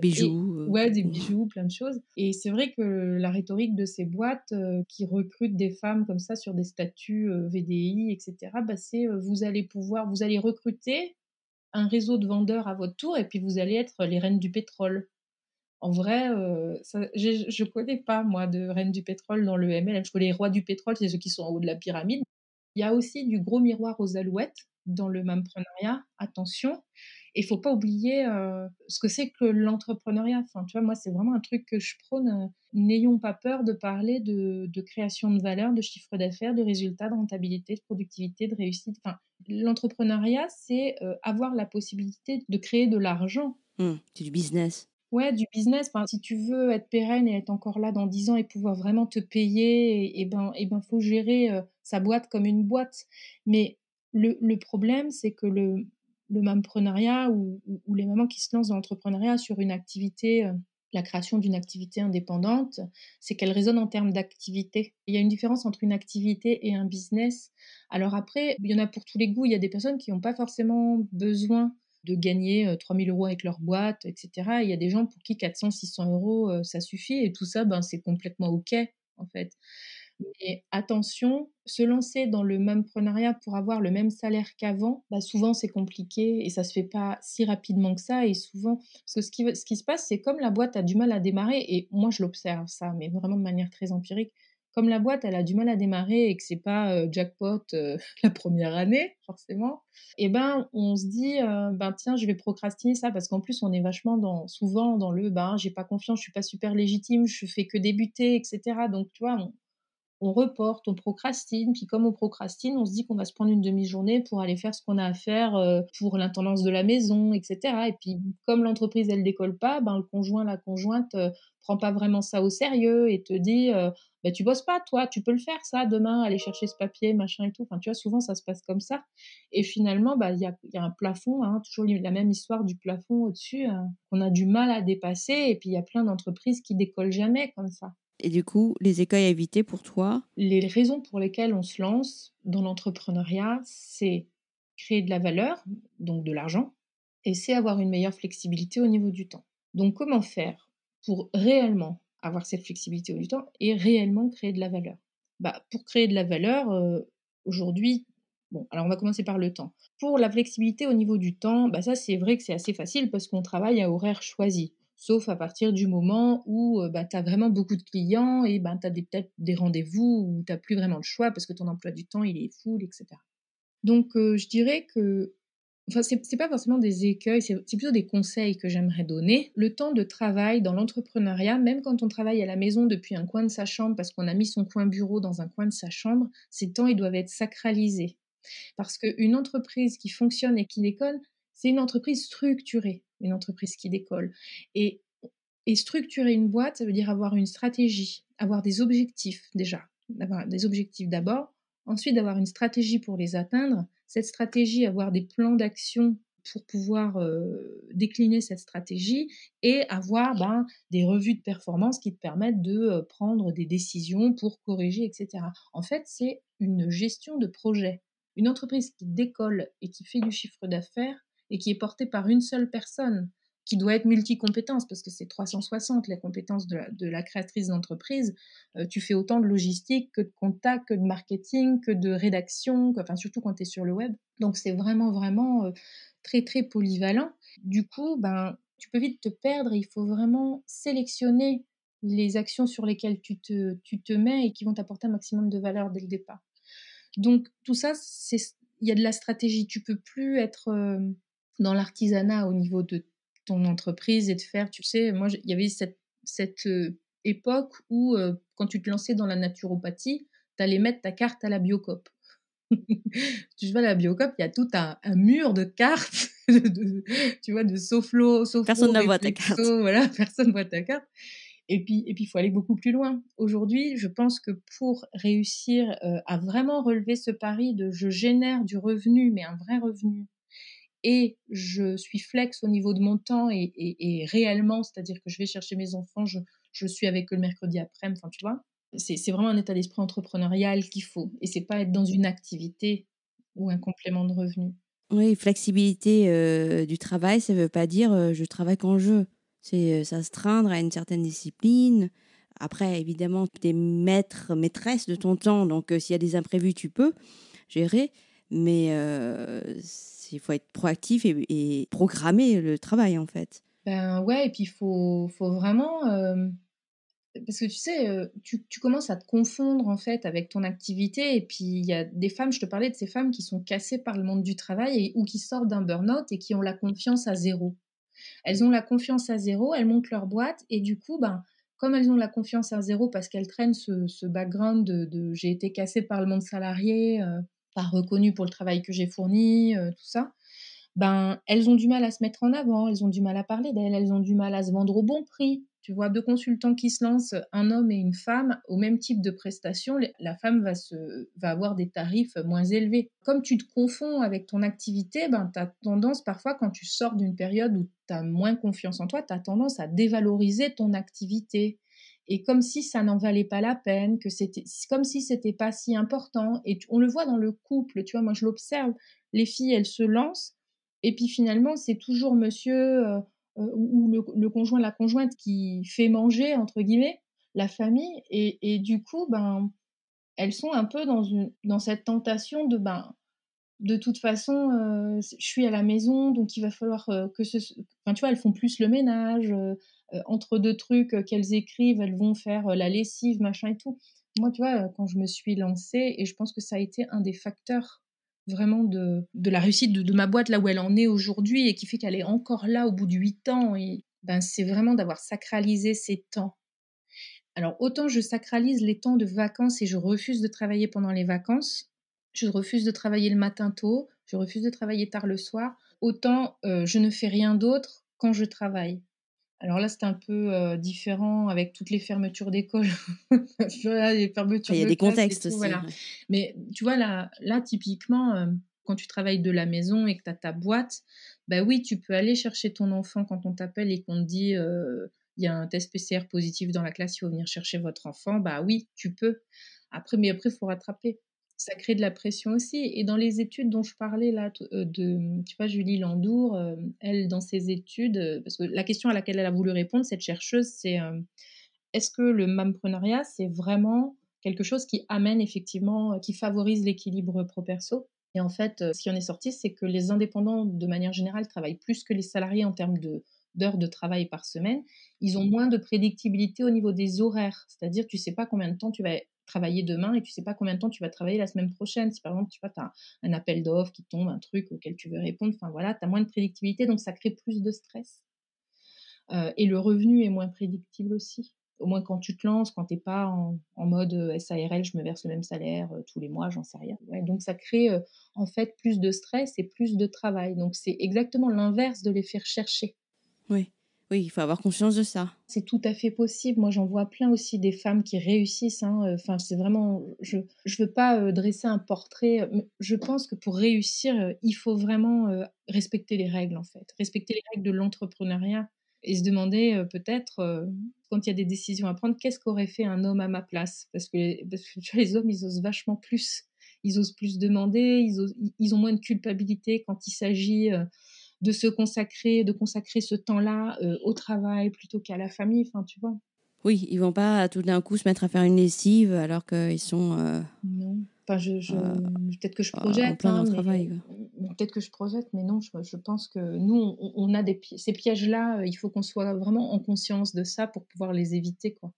bijoux. ouais, des bijoux, plein de choses. Et c'est vrai que la rhétorique de ces boîtes qui recrutent des femmes comme ça sur des statuts VDI, etc., bah, c'est vous allez pouvoir, vous allez recruter un réseau de vendeurs à votre tour et puis vous allez être les reines du pétrole. En vrai, euh, je ne connais pas, moi, de reine du pétrole dans le MLM. Je connais les rois du pétrole, c'est ceux qui sont en haut de la pyramide. Il y a aussi du gros miroir aux alouettes dans le mamprenariat. Attention. Il faut pas oublier euh, ce que c'est que l'entrepreneuriat. Enfin, tu vois, moi, c'est vraiment un truc que je prône. Euh, n'ayons pas peur de parler de, création de valeur, de chiffre d'affaires, de résultats, de rentabilité, de productivité, de réussite. Enfin, l'entrepreneuriat, c'est avoir la possibilité de créer de l'argent. Mmh, c'est du business. Ouais, du business. si tu veux être pérenne et être encore là dans 10 ans et pouvoir vraiment te payer, et, ben, et ben, faut gérer sa boîte comme une boîte. Mais le, problème, c'est que le, le mamprenariat ou, les mamans qui se lancent dans l'entrepreneuriat sur une activité, la création d'une activité indépendante, c'est qu'elle résonne en termes d'activité. Il y a une différence entre une activité et un business. Alors après, il y en a pour tous les goûts. Il y a des personnes qui n'ont pas forcément besoin de gagner 3000 euros avec leur boîte, etc. il y a des gens pour qui 400, 600 euros, ça suffit. Et tout ça, ben, c'est complètement OK, en fait. Mais attention, se lancer dans le même prenariat pour avoir le même salaire qu'avant, bah souvent c'est compliqué et ça se fait pas si rapidement que ça. Et souvent, ce qui se passe, c'est comme la boîte a du mal à démarrer, et moi je l'observe ça, mais vraiment de manière très empirique, comme la boîte, elle a du mal à démarrer et que c'est pas jackpot la première année, forcément, eh ben on se dit ben tiens, je vais procrastiner ça parce qu'en plus on est vachement dans souvent dans le ben j'ai pas confiance, je suis pas super légitime, je fais que débuter, etc. Donc tu vois, reporte, on procrastine, puis comme on procrastine, on se dit qu'on va se prendre une demi-journée pour aller faire ce qu'on a à faire pour l'intendance de la maison, etc. Et puis comme l'entreprise elle décolle pas, ben le conjoint, la conjointe prend pas vraiment ça au sérieux et te dit bah, tu bosses pas, toi, tu peux le faire, ça, demain, aller chercher ce papier, machin et tout. Enfin, tu vois, souvent, ça se passe comme ça. Et finalement, bah, il y, a, y a un plafond, hein, toujours la même histoire du plafond au-dessus, hein, qu'on a du mal à dépasser. Et puis, il y a plein d'entreprises qui décollent jamais comme ça. Et du coup, les écueils à éviter pour toi? Les raisons pour lesquelles on se lance dans l'entrepreneuriat, c'est créer de la valeur, donc de l'argent, et c'est avoir une meilleure flexibilité au niveau du temps. Donc, comment faire pour réellement avoir cette flexibilité du temps et réellement créer de la valeur? Bah, pour créer de la valeur, euh, aujourd'hui, bon, alors on va commencer par le temps. Pour la flexibilité au niveau du temps, bah ça c'est vrai que c'est assez facile parce qu'on travaille à horaire choisi. Sauf à partir du moment où euh, bah, tu as vraiment beaucoup de clients et bah, tu as peut-être des rendez-vous où tu n'as plus vraiment le choix parce que ton emploi du temps il est full, etc. Donc euh, je dirais que Enfin, c'est pas forcément des écueils, c'est plutôt des conseils que j'aimerais donner. Le temps de travail dans l'entrepreneuriat, même quand on travaille à la maison depuis un coin de sa chambre, parce qu'on a mis son coin bureau dans un coin de sa chambre, ces temps, ils doivent être sacralisés. Parce qu'une entreprise qui fonctionne et qui décolle, c'est une entreprise structurée, une entreprise qui décolle. Et, et structurer une boîte, ça veut dire avoir une stratégie, avoir des objectifs déjà, avoir des objectifs d'abord, ensuite d'avoir une stratégie pour les atteindre, cette stratégie, avoir des plans d'action pour pouvoir euh, décliner cette stratégie et avoir ben, des revues de performance qui te permettent de euh, prendre des décisions pour corriger, etc. En fait, c'est une gestion de projet. Une entreprise qui décolle et qui fait du chiffre d'affaires et qui est portée par une seule personne, qui doit être multi-compétences, parce que c'est 360 les compétences de la, créatrice d'entreprise. Euh, tu fais autant de logistique que de contact, que de marketing, que de rédaction, enfin surtout quand tu es sur le web. Donc c'est vraiment, vraiment euh, très, très polyvalent. Du coup, ben, tu peux vite te perdre il faut vraiment sélectionner les actions sur lesquelles tu te, tu te mets et qui vont t'apporter un maximum de valeur dès le départ. Donc tout ça, il y a de la stratégie. Tu peux plus être euh, dans l'artisanat au niveau de ton entreprise et de faire, tu sais, moi, il y avait cette, cette euh, époque où, euh, quand tu te lançais dans la naturopathie, tu allais mettre ta carte à la biocop. tu vois, la biocop, il y a tout un, mur de cartes, tu vois, de soflo, Personne ne voit ta carte. Voilà, personne ne voit ta carte. Et puis, et puis, il faut aller beaucoup plus loin. Aujourd'hui, je pense que pour réussir euh, à vraiment relever ce pari de je génère du revenu, mais un vrai revenu, et je suis flex au niveau de mon temps et, réellement, c'est-à-dire que je vais chercher mes enfants, je, suis avec eux le mercredi après, enfin tu vois, c'est vraiment un état d'esprit entrepreneurial qu'il faut et c'est pas être dans une activité ou un complément de revenu. Oui, flexibilité euh, du travail, ça veut pas dire euh, je travaille quand je veux. C'est euh, s'astreindre à une certaine discipline. Après, évidemment, tu es maître, maîtresse de ton temps, donc s'il y a des imprévus, tu peux gérer. Mais il faut être proactif et, programmer le travail, en fait. Ben ouais, et puis il faut, faut vraiment. Euh, parce que tu sais, euh, tu, commences à te confondre en fait avec ton activité. Et puis il y a des femmes, je te parlais de ces femmes qui sont cassées par le monde du travail ou qui sortent d'un burn-out et qui ont la confiance à zéro. Elles ont la confiance à zéro, elles montent leur boîte et du coup, ben, comme elles ont la confiance à zéro parce qu'elles traînent ce, background de, de j'ai été cassée par le monde salarié, euh, pas reconnues pour le travail que j'ai fourni, euh, tout ça, ben elles ont du mal à se mettre en avant, elles ont du mal à parler d'elles, elles ont du mal à se vendre au bon prix. Tu vois, deux consultants qui se lancent, un homme et une femme, au même type de prestation, la femme va, se, va avoir des tarifs moins élevés. Comme tu te confonds avec ton activité, ben, tu as tendance parfois, quand tu sors d'une période où tu as moins confiance en toi, tu as tendance à dévaloriser ton activité et comme si ça n'en valait pas la peine, que c'était comme si c'était pas si important. Et on le voit dans le couple, tu vois, moi je l'observe, les filles elles se lancent et puis finalement c'est toujours monsieur euh, euh, ou le, conjoint, la conjointe qui fait manger entre guillemets la famille et, et du coup ben elles sont un peu dans une dans cette tentation de ben de toute façon, euh, je suis à la maison, donc il va falloir que ce. Enfin, tu vois, elles font plus le ménage, euh, entre deux trucs euh, qu'elles écrivent, elles vont faire euh, la lessive, machin et tout. Moi, tu vois, quand je me suis lancée, et je pense que ça a été un des facteurs vraiment de, de la réussite de, ma boîte là où elle en est aujourd'hui et qui fait qu'elle est encore là au bout de huit ans. Ben, c'est vraiment d'avoir sacralisé ces temps. Alors, autant je sacralise les temps de vacances et je refuse de travailler pendant les vacances, je refuse de travailler le matin tôt, je refuse de travailler tard le soir, autant je ne fais rien d'autre quand je travaille. Alors là, c'est un peu euh, différent avec toutes les fermetures d'école. les fermetures Il y a des contextes aussi. Mais tu vois, là, là typiquement, euh, quand tu travailles de la maison et que tu as ta boîte, bah oui, tu peux aller chercher ton enfant quand on t'appelle et qu'on te dit euh, il y a un test PCR positif dans la classe, il faut venir chercher votre enfant. Bah oui, tu peux. Après, mais après, il faut rattraper. Ça crée de la pression aussi. Et dans les études dont je parlais là, de, tu vois, Julie Landour, elle, dans ses études, parce que la question à laquelle elle a voulu répondre, cette chercheuse, c'est est-ce que le mampreneuriat, c'est vraiment quelque chose qui amène effectivement, qui favorise l'équilibre pro-perso? Et en fait, ce qui en est sorti, c'est que les indépendants, de manière générale, travaillent plus que les salariés en termes de d'heures de travail par semaine, ils ont moins de prédictibilité au niveau des horaires. C'est-à-dire, tu sais pas combien de temps tu vas travailler demain et tu sais pas combien de temps tu vas travailler la semaine prochaine. Si par exemple, tu vois, as un appel d'offres qui tombe, un truc auquel tu veux répondre, enfin voilà, tu as moins de prédictibilité, donc ça crée plus de stress. Euh, et le revenu est moins prédictible aussi. Au moins quand tu te lances, quand tu n'es pas en, mode euh, SARL, je me verse le même salaire euh, tous les mois, j'en sais rien. donc ça crée en fait plus de stress et plus de travail. Donc c'est exactement l'inverse de l'effet recherché. Oui. Oui, il faut avoir conscience de ça. C'est tout à fait possible. Moi, j'en vois plein aussi des femmes qui réussissent. Hein. Enfin, c'est vraiment. Je ne veux pas euh, dresser un portrait. Je pense que pour réussir, euh, il faut vraiment euh, respecter les règles, en fait. Respecter les règles de l'entrepreneuriat et se demander peut-être, quand il y a des décisions à prendre, qu'est-ce qu'aurait fait un homme à ma place? Parce que, parce que les hommes, ils osent vachement plus. Ils osent plus demander, ils ont moins de culpabilité quand il s'agit de se consacrer, de consacrer ce temps-là euh, au travail plutôt qu'à la famille. Enfin, tu vois. Oui, ils vont pas tout d'un coup se mettre à faire une lessive alors qu'ils sont. Euh, non. Enfin, je, euh, peut-être que je projette. Hein, peut-être que je projette, mais non, je, pense que nous, on, a des ces pièges-là. Il faut qu'on soit vraiment en conscience de ça pour pouvoir les éviter, quoi.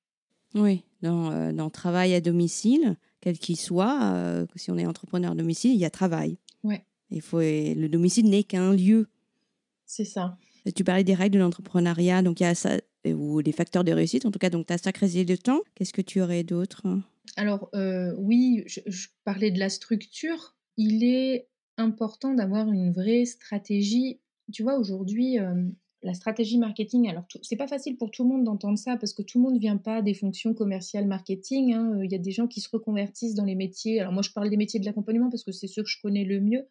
Oui, dans, dans travail à domicile, quel qu'il soit, si on est entrepreneur à domicile, il y a travail. Ouais. Il faut, le domicile n'est qu'un lieu c'est ça. Tu parlais des règles de l'entrepreneuriat, donc il y a ça, ou des facteurs de réussite, en tout cas, donc tu as sacré de temps. Qu'est-ce que tu aurais d'autre? Alors, euh, oui, je, parlais de la structure. Il est important d'avoir une vraie stratégie. Tu vois, aujourd'hui, euh, la stratégie marketing, alors c'est pas facile pour tout le monde d'entendre ça parce que tout le monde ne vient pas des fonctions commerciales marketing. Hein. Il y a des gens qui se reconvertissent dans les métiers. Alors, moi, je parle des métiers de l'accompagnement parce que c'est ceux que je connais le mieux.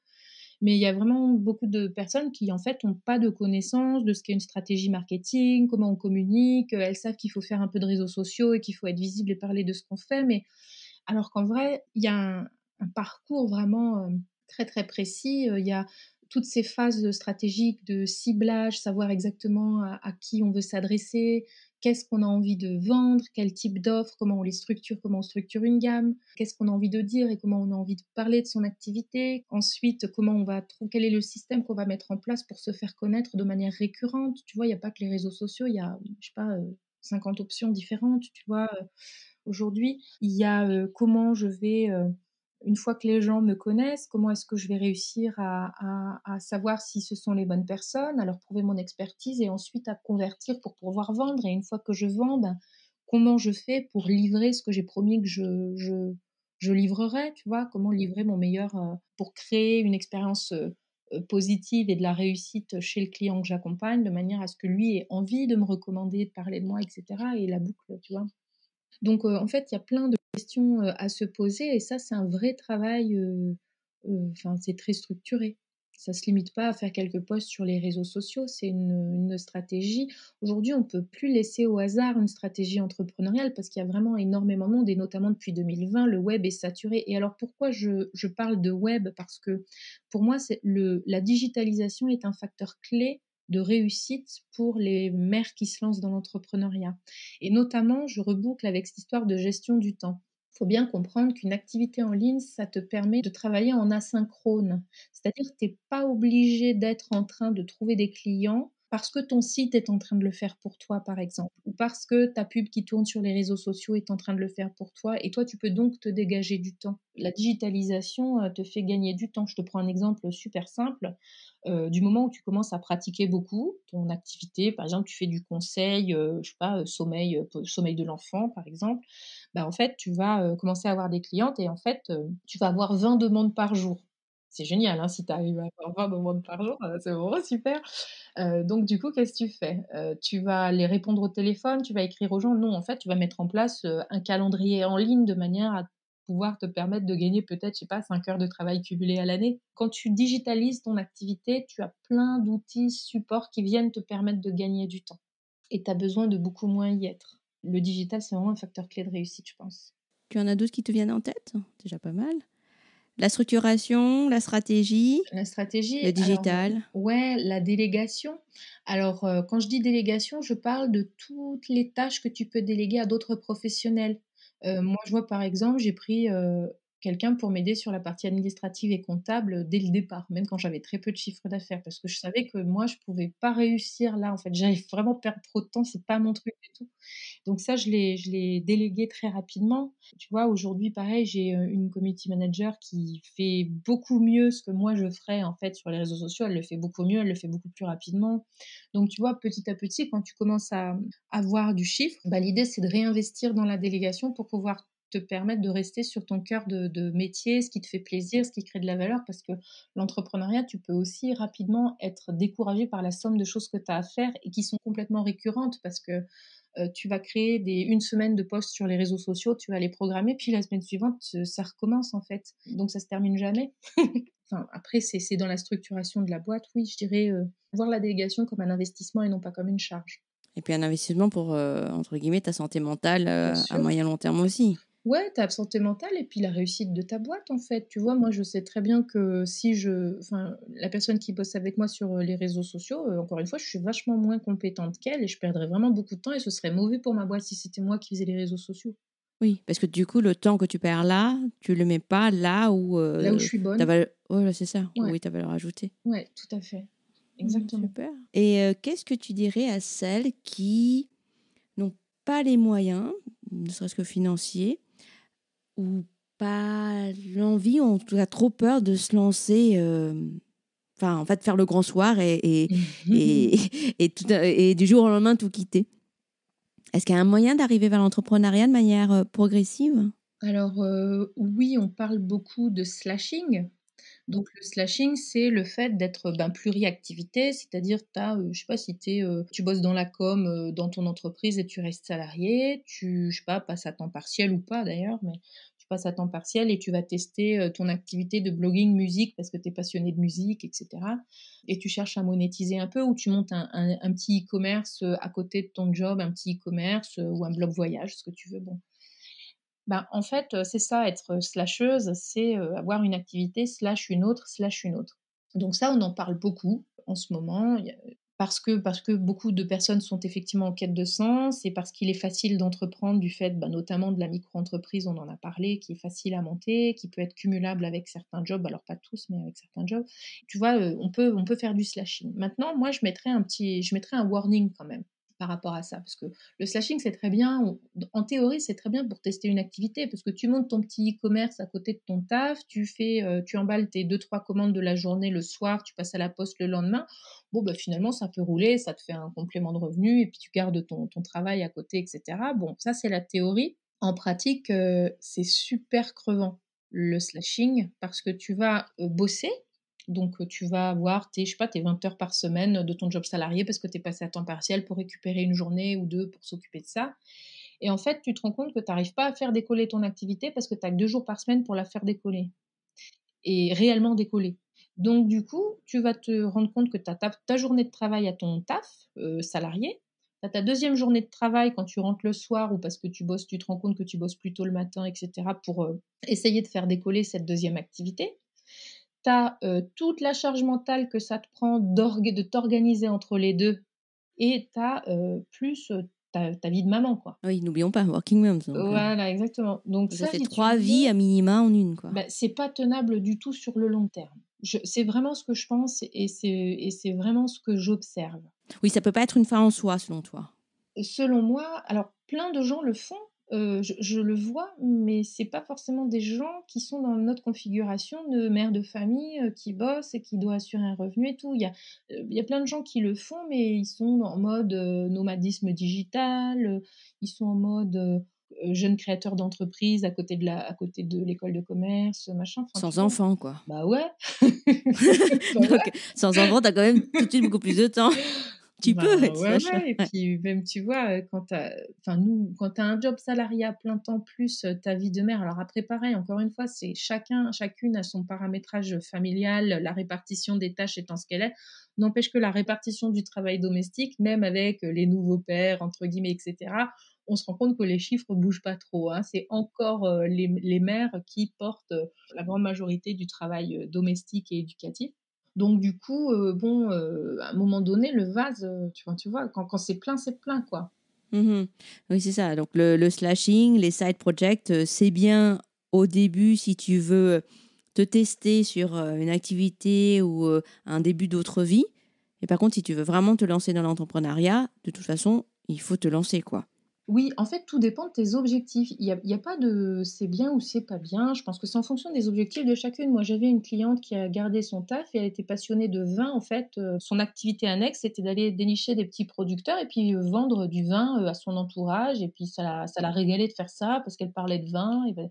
Mais il y a vraiment beaucoup de personnes qui, en fait, n'ont pas de connaissance de ce qu'est une stratégie marketing, comment on communique. Elles savent qu'il faut faire un peu de réseaux sociaux et qu'il faut être visible et parler de ce qu'on fait. Mais alors qu'en vrai, il y a un, parcours vraiment euh, très, très précis. Euh, il y a toutes ces phases stratégiques de ciblage, savoir exactement à qui on veut s'adresser, qu'est-ce qu'on a envie de vendre, quel type d'offres, comment on les structure, comment on structure une gamme, qu'est-ce qu'on a envie de dire et comment on a envie de parler de son activité? Ensuite, comment on va quel est le système qu'on va mettre en place pour se faire connaître de manière récurrente? Tu vois, il n'y a pas que les réseaux sociaux, il y a, je sais pas, 50 euh, options différentes, tu vois. Euh, aujourd'hui, il y a euh, comment je vais une fois que les gens me connaissent, comment est-ce que je vais réussir à, savoir si ce sont les bonnes personnes, à leur prouver mon expertise et ensuite à convertir pour pouvoir vendre. Et une fois que je vends, ben, comment je fais pour livrer ce que j'ai promis que je, je, livrerai, tu vois, comment livrer mon meilleur euh, pour créer une expérience euh, euh, positive et de la réussite chez le client que j'accompagne, de manière à ce que lui ait envie de me recommander, de parler de moi, etc. Et la boucle, tu vois? Donc, en fait, il y a plein de à se poser et ça, c'est un vrai travail. Enfin, c'est très structuré. Ça se limite pas à faire quelques posts sur les réseaux sociaux, c'est une, stratégie. Aujourd'hui, on peut plus laisser au hasard une stratégie entrepreneuriale parce qu'il y a vraiment énormément de monde et notamment depuis 2020, le web est saturé. Et alors pourquoi je, je parle de web? Parce que pour moi, c'est le, la digitalisation est un facteur clé de réussite pour les mères qui se lancent dans l'entrepreneuriat. Et notamment, je reboucle avec cette histoire de gestion du temps. Faut bien comprendre qu'une activité en ligne, ça te permet de travailler en asynchrone. C'est-à-dire que tu n'es pas obligé d'être en train de trouver des clients parce que ton site est en train de le faire pour toi, par exemple, ou parce que ta pub qui tourne sur les réseaux sociaux est en train de le faire pour toi, et toi, tu peux donc te dégager du temps. La digitalisation euh, te fait gagner du temps. Je te prends un exemple super simple. Euh, du moment où tu commences à pratiquer beaucoup ton activité, par exemple, tu fais du conseil, euh, je sais pas, sommeil, sommeil de l'enfant, par exemple, bah, en fait, tu vas commencer à avoir des clientes et en fait, tu vas avoir 20 demandes par jour c'est génial, hein, si tu arrives à avoir 20 demandes par jour, euh, c'est vraiment super. Euh, donc, du coup, qu'est-ce que tu fais? Euh, Tu vas les répondre au téléphone, tu vas écrire aux gens? Non, en fait, tu vas mettre en place un calendrier en ligne de manière à pouvoir te permettre de gagner peut-être, je sais pas, 5 heures de travail cumulé à l'année. Quand tu digitalises ton activité, tu as plein d'outils, supports qui viennent te permettre de gagner du temps. Et tu as besoin de beaucoup moins y être. Le digital, c'est vraiment un facteur clé de réussite, je pense. Tu en as d'autres qui te viennent en tête? Déjà pas mal. La structuration, la stratégie, La stratégie. le alors, digital. ouais, la délégation. Alors, euh, quand je dis délégation, je parle de toutes les tâches que tu peux déléguer à d'autres professionnels. Euh, moi, je vois par exemple, j'ai pris euh, quelqu'un pour m'aider sur la partie administrative et comptable dès le départ, même quand j'avais très peu de chiffre d'affaires, parce que je savais que moi, je pouvais pas réussir là. En fait, j'allais vraiment perdre trop de temps, c'est pas mon truc du tout. Donc ça, je l'ai, je l'ai délégué très rapidement. Tu vois, aujourd'hui, pareil, j'ai euh, une community manager qui fait beaucoup mieux ce que moi je ferais en fait sur les réseaux sociaux. Elle le fait beaucoup mieux, elle le fait beaucoup plus rapidement. Donc tu vois, petit à petit, quand tu commences à avoir du chiffre, bah, l'idée c'est de réinvestir dans la délégation pour pouvoir te permettre de rester sur ton cœur de, de métier, ce qui te fait plaisir, ce qui crée de la valeur, parce que l'entrepreneuriat, tu peux aussi rapidement être découragé par la somme de choses que tu as à faire et qui sont complètement récurrentes, parce que euh, tu vas créer des, une semaine de posts sur les réseaux sociaux, tu vas les programmer, puis la semaine suivante, ça recommence en fait. Donc ça se termine jamais. enfin, après, c'est dans la structuration de la boîte, oui, je dirais euh, voir la délégation comme un investissement et non pas comme une charge. Et puis un investissement pour, euh, entre guillemets, ta santé mentale euh, à moyen long terme aussi. Ouais, ta santé mentale et puis la réussite de ta boîte en fait. Tu vois, moi je sais très bien que si je, enfin, la personne qui bosse avec moi sur euh, les réseaux sociaux, euh, encore une fois, je suis vachement moins compétente qu'elle et je perdrais vraiment beaucoup de temps et ce serait mauvais pour ma boîte si c'était moi qui faisais les réseaux sociaux. Oui, parce que du coup, le temps que tu perds là, tu le mets pas là où, euh, Là où je suis bonne. valeur... ouais, c'est ça, Ouais. oui, ta valeur ajoutée. Ouais, tout à fait. Exactement. Super. Et euh, qu'est-ce que tu dirais à celles qui n'ont pas les moyens, ne serait-ce que financiers, ou pas l'envie, en tout cas trop peur de se lancer, euh, enfin, en fait, faire le grand soir et, et, et, et, tout- et du jour au lendemain tout quitter. Est-ce qu'il y a un moyen d'arriver vers l'entrepreneuriat de manière euh, progressive? Alors euh, oui, on parle beaucoup de slashing. Donc le slashing, c'est le fait d'être ben, pluriactivité, c'est-à-dire t'as, euh, je sais pas si t'es, euh, tu bosses dans la com euh, dans ton entreprise et tu restes salarié, tu, je sais pas, passes à temps partiel ou pas d'ailleurs, mais tu passes à temps partiel et tu vas tester euh, ton activité de blogging musique parce que tu es passionné de musique, etc. Et tu cherches à monétiser un peu ou tu montes un, un- petit e-commerce à côté de ton job, un petit e-commerce ou un blog voyage, ce que tu veux. Bon, ben, en fait, c'est ça, être slasheuse, c'est avoir une activité slash une autre, slash une autre. Donc ça, on en parle beaucoup en ce moment, parce que, parce que beaucoup de personnes sont effectivement en quête de sens et parce qu'il est facile d'entreprendre du fait ben, notamment de la micro-entreprise, on en a parlé, qui est facile à monter, qui peut être cumulable avec certains jobs, alors pas tous, mais avec certains jobs. Tu vois, on peut, on peut faire du slashing. Maintenant, moi, je mettrais un petit, je mettrais un warning quand même par rapport à ça, parce que le slashing, c'est très bien. en théorie, c'est très bien pour tester une activité, parce que tu montes ton petit e-commerce à côté de ton taf, tu fais, euh, tu emballes tes deux trois commandes de la journée le soir, tu passes à la poste le lendemain. Bon, bah finalement, ça peut rouler, ça te fait un complément de revenu, et puis tu gardes ton, ton travail à côté, etc. Bon, ça c'est la théorie. En pratique, euh, c'est super crevant le slashing, parce que tu vas euh, bosser. Donc, euh, tu vas avoir tes, je sais pas, tes 20 heures par semaine de ton job salarié parce que tu es passé à temps partiel pour récupérer une journée ou deux pour s'occuper de ça. Et en fait, tu te rends compte que tu n'arrives pas à faire décoller ton activité parce que tu as deux jours par semaine pour la faire décoller. Et réellement décoller. Donc, du coup, tu vas te rendre compte que tu as ta, ta journée de travail à ton taf euh, salarié. Tu as ta deuxième journée de travail quand tu rentres le soir ou parce que tu bosses, tu te rends compte que tu bosses plus tôt le matin, etc. pour euh, essayer de faire décoller cette deuxième activité. Tu as euh, toute la charge mentale que ça te prend de t'organiser entre les deux et tu as euh, plus euh, ta, ta vie de maman, quoi. Oui, n'oublions pas, Working Moms. donc, euh, Voilà, exactement. Donc ça, ça, fait si trois vies à minima en une, quoi. bah, c'est pas tenable du tout sur le long terme. Je- C'est vraiment ce que je pense et c'est et c'est vraiment ce que j'observe. Oui, ça peut pas être une fin en soi, selon toi. Selon moi, alors plein de gens le font, euh, je, je le vois, mais c'est pas forcément des gens qui sont dans notre configuration de mère de famille euh, qui bosse et qui doit assurer un revenu et tout. Il y a, euh, il y a plein de gens qui le font, mais ils sont en mode nomadisme digital, ils sont en mode jeune créateur d'entreprise à côté de la, à côté de l'école de commerce, machin. Enfin, Sans enfant, quoi. Bah ouais. Bah ouais. Donc, sans enfant, t'as quand même tout de suite beaucoup plus de temps. Tu Bah, peux être ouais, slasher. ouais. Et Ouais. puis même tu vois, euh, quand enfin nous, quand t'as un job salarié à plein temps plus euh, ta vie de mère. Alors après pareil, encore une fois, c'est chacun, chacune a son paramétrage familial, la répartition des tâches étant ce qu'elle est. N'empêche que la répartition du travail domestique, même avec euh, les nouveaux pères entre guillemets, etc. on se rend compte que les chiffres bougent pas trop. Hein. C'est encore les, les, mères qui portent la grande majorité du travail domestique et éducatif. Donc du coup, bon, à un moment donné, le vase, tu vois, tu vois, quand, quand c'est plein, c'est plein, quoi. Mmh oui, c'est ça. Donc le, le, slashing, les side projects, c'est bien au début si tu veux te tester sur une activité ou un début d'autre vie. Et par contre, si tu veux vraiment te lancer dans l'entrepreneuriat, de toute façon, il faut te lancer, quoi. Oui, en fait, tout dépend de tes objectifs. Il n'y a, a, pas de c'est bien ou c'est pas bien. Je pense que c'est en fonction des objectifs de chacune. Moi, j'avais une cliente qui a gardé son taf et elle était passionnée de vin. En fait, son activité annexe, c'était d'aller dénicher des petits producteurs et puis vendre du vin à son entourage. Et puis, ça la, ça la régalait de faire ça parce qu'elle parlait de vin. Et ben,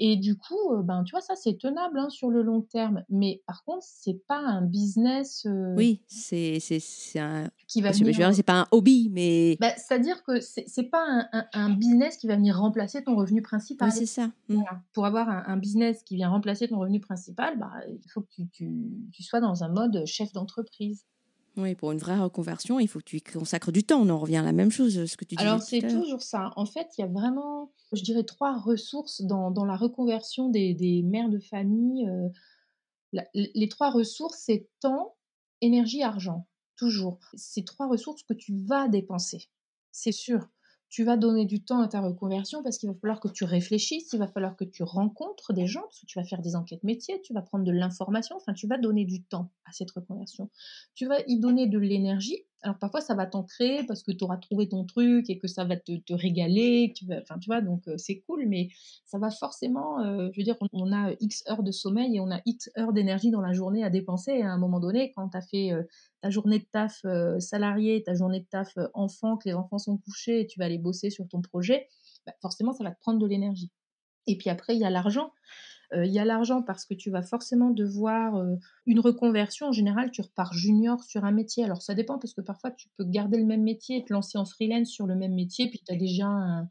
et du coup, ben, tu vois, ça, c'est tenable hein, sur le long terme. Mais par contre, c'est pas un business. oui, c'est un. Qui va venir... c'est pas un hobby, mais. Bah, C'est-à-dire que c'est pas un, un, business qui va venir remplacer ton revenu principal. Oui, c'est ça. Mmh. Pour avoir un, business qui vient remplacer ton revenu principal, bah, il faut que tu, tu, tu sois dans un mode chef d'entreprise. Oui, pour une vraie reconversion, il faut que tu y consacres du temps. On en revient à la même chose, ce que tu dis. Alors, c'est toujours ça. En fait, il y a vraiment, je dirais, trois ressources dans, dans la reconversion des, des, mères de famille. Euh, les trois ressources, c'est temps, énergie, argent. Toujours. C'est trois ressources que tu vas dépenser. C'est sûr tu vas donner du temps à ta reconversion parce qu'il va falloir que tu réfléchisses, il va falloir que tu rencontres des gens, parce que tu vas faire des enquêtes métiers, tu vas prendre de l'information, enfin tu vas donner du temps à cette reconversion. Tu vas y donner de l'énergie. Alors parfois ça va t'ancrer parce que tu auras trouvé ton truc et que ça va te, régaler, tu enfin tu vois, donc euh, c'est cool, mais ça va forcément, euh, je veux dire, on, a X heures de sommeil et on a X heures d'énergie dans la journée à dépenser. Et à un moment donné, quand tu as fait euh, ta journée de taf salarié, ta journée de taf enfant, que les enfants sont couchés et tu vas aller bosser sur ton projet, bah, forcément, ça va te prendre de l'énergie. Et puis après, il y a l'argent. Il y a l'argent parce que tu vas forcément devoir une reconversion. En général, tu repars junior sur un métier. Alors ça dépend parce que parfois tu peux garder le même métier et te lancer en freelance sur le même métier, puis tu as déjà un,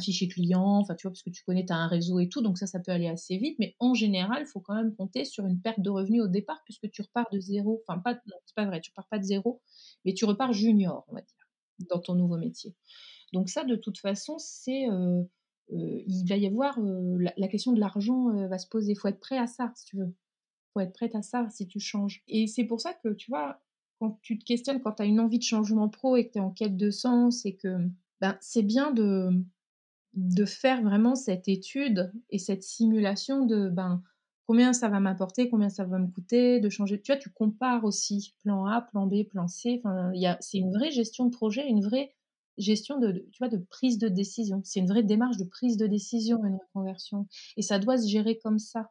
fichier client, enfin tu vois, parce que tu connais, tu as un réseau et tout, donc ça, ça peut aller assez vite, mais en général, il faut quand même compter sur une perte de revenus au départ, puisque tu repars de zéro, enfin pas, non, c'est pas vrai, tu repars pas de zéro, mais tu repars junior, on va dire, dans ton nouveau métier. Donc ça, de toute façon, c'est, il va y avoir, euh, la, question de l'argent va se poser, il faut être prêt à ça, si tu veux. Il faut être prêt à ça si tu changes. Et c'est pour ça que, tu vois, quand tu te questionnes, quand tu as une envie de changement pro et que tu es en quête de sens et que ben, c'est bien de, de faire vraiment cette étude et cette simulation de ben, combien ça va m'apporter, combien ça va me coûter, de changer. Tu vois, tu compares aussi plan A, plan B, plan C. C'est une vraie gestion de projet, une vraie gestion de, tu vois, de prise de décision. C'est une vraie démarche de prise de décision, une reconversion. Et ça doit se gérer comme ça.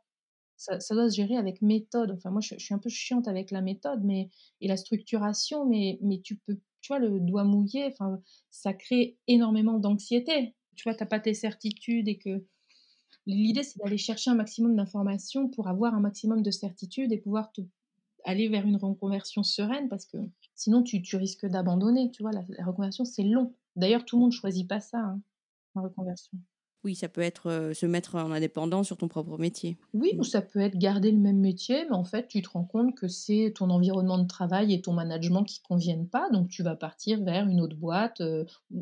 Ça, doit se gérer avec méthode. Enfin, moi, je, suis un peu chiante avec la méthode mais, et la structuration, mais, mais tu peux, tu vois, le doigt mouillé, enfin, ça crée énormément d'anxiété tu vois, tu n'as pas tes certitudes et que l'idée, c'est d'aller chercher un maximum d'informations pour avoir un maximum de certitudes et pouvoir aller vers une reconversion sereine parce que sinon, tu, risques d'abandonner. Tu vois, la, reconversion, c'est long. D'ailleurs, tout le monde ne choisit pas ça, hein, la reconversion. Oui, ça peut être se mettre en indépendant sur ton propre métier. Oui, ou ça peut être garder le même métier, mais en fait, tu te rends compte que c'est ton environnement de travail et ton management qui ne conviennent pas, donc tu vas partir vers une autre boîte.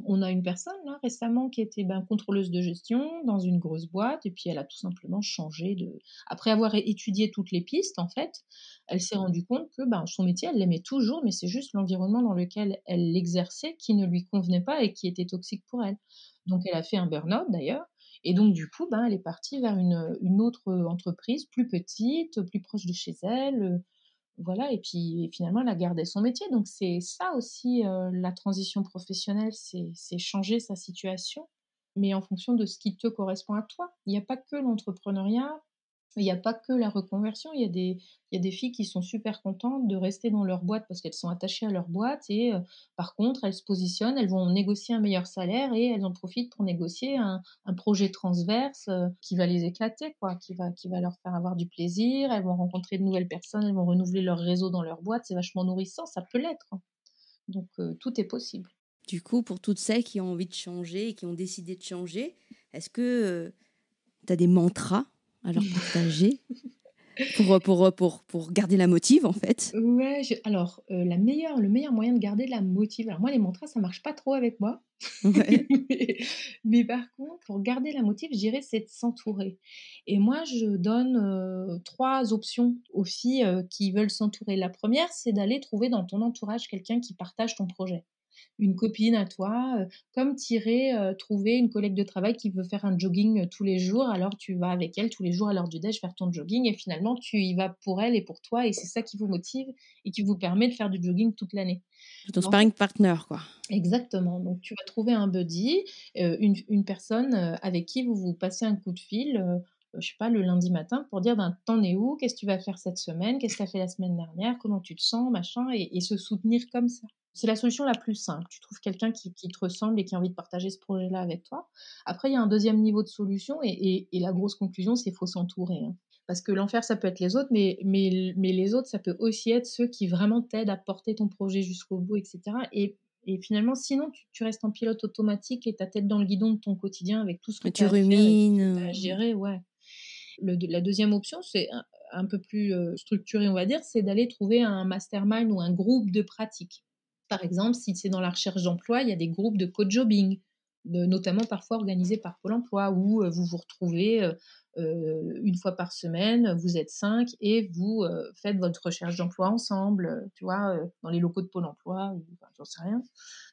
on a une personne là récemment qui était ben, contrôleuse de gestion dans une grosse boîte, et puis elle a tout simplement changé de. Après avoir étudié toutes les pistes, en fait, elle s'est rendue compte que ben, son métier, elle l'aimait toujours, mais c'est juste l'environnement dans lequel elle l'exerçait qui ne lui convenait pas et qui était toxique pour elle. Donc elle a fait un burn-out d'ailleurs. Et donc du coup, ben, elle est partie vers une, une, autre entreprise plus petite, plus proche de chez elle. Euh, voilà, et puis finalement, elle a gardé son métier. Donc c'est ça aussi, euh, la transition professionnelle, c'est changer sa situation, mais en fonction de ce qui te correspond à toi. Il n'y a pas que l'entrepreneuriat, il n'y a pas que la reconversion, il y, a des, filles qui sont super contentes de rester dans leur boîte parce qu'elles sont attachées à leur boîte et par contre, elles se positionnent, elles vont négocier un meilleur salaire et elles en profitent pour négocier un, projet transverse qui va les éclater, quoi, qui va, leur faire avoir du plaisir, elles vont rencontrer de nouvelles personnes, elles vont renouveler leur réseau dans leur boîte, c'est vachement nourrissant, ça peut l'être. Hein. Donc tout est possible. Du coup, pour toutes celles qui ont envie de changer et qui ont décidé de changer, est-ce que tu as des mantras à leur partager pour, pour, pour, pour garder la motive, en fait. Ouais, alors, la meilleure, le meilleur moyen de garder la motive, alors moi, les mantras, ça marche pas trop avec moi. mais, par contre, pour garder la motive, je dirais, c'est de s'entourer. Et moi, je donne trois options aux filles qui veulent s'entourer. La première, c'est d'aller trouver dans ton entourage quelqu'un qui partage ton projet une copine à toi, euh, comme tirer, euh, trouver une collègue de travail qui veut faire un jogging euh, tous les jours, alors tu vas avec elle tous les jours à l'heure du déj faire ton jogging et finalement tu y vas pour elle et pour toi et c'est ça qui vous motive et qui vous permet de faire du jogging toute l'année. Ton sparring partner, quoi. Exactement. Donc tu vas trouver un buddy, une, personne avec qui vous vous passez un coup de fil. je sais pas, le lundi matin pour dire ben, t'en es où, qu'est-ce que tu vas faire cette semaine, qu'est-ce que tu as fait la semaine dernière, comment tu te sens, machin, et se soutenir comme ça. C'est la solution la plus simple. Tu trouves quelqu'un qui, te ressemble et qui a envie de partager ce projet-là avec toi. Après, il y a un deuxième niveau de solution et, la grosse conclusion, c'est qu'il faut s'entourer. Hein. Parce que l'enfer, ça peut être les autres, mais, mais, mais les autres, ça peut aussi être ceux qui vraiment t'aident à porter ton projet jusqu'au bout, etc. Et, finalement, sinon, tu, restes en pilote automatique et ta tête dans le guidon de ton quotidien avec tout ce que tu rumines. à gérer, ouais. la deuxième option, c'est un, peu plus euh, structuré, on va dire, c'est d'aller trouver un mastermind ou un groupe de pratique. Par exemple, si c'est dans la recherche d'emploi, il y a des groupes de co-jobbing, notamment parfois organisés par Pôle emploi, où euh, vous vous retrouvez euh, euh, une fois par semaine, vous êtes cinq et vous faites votre recherche d'emploi ensemble, tu vois, dans les locaux de Pôle emploi, j'en sais rien.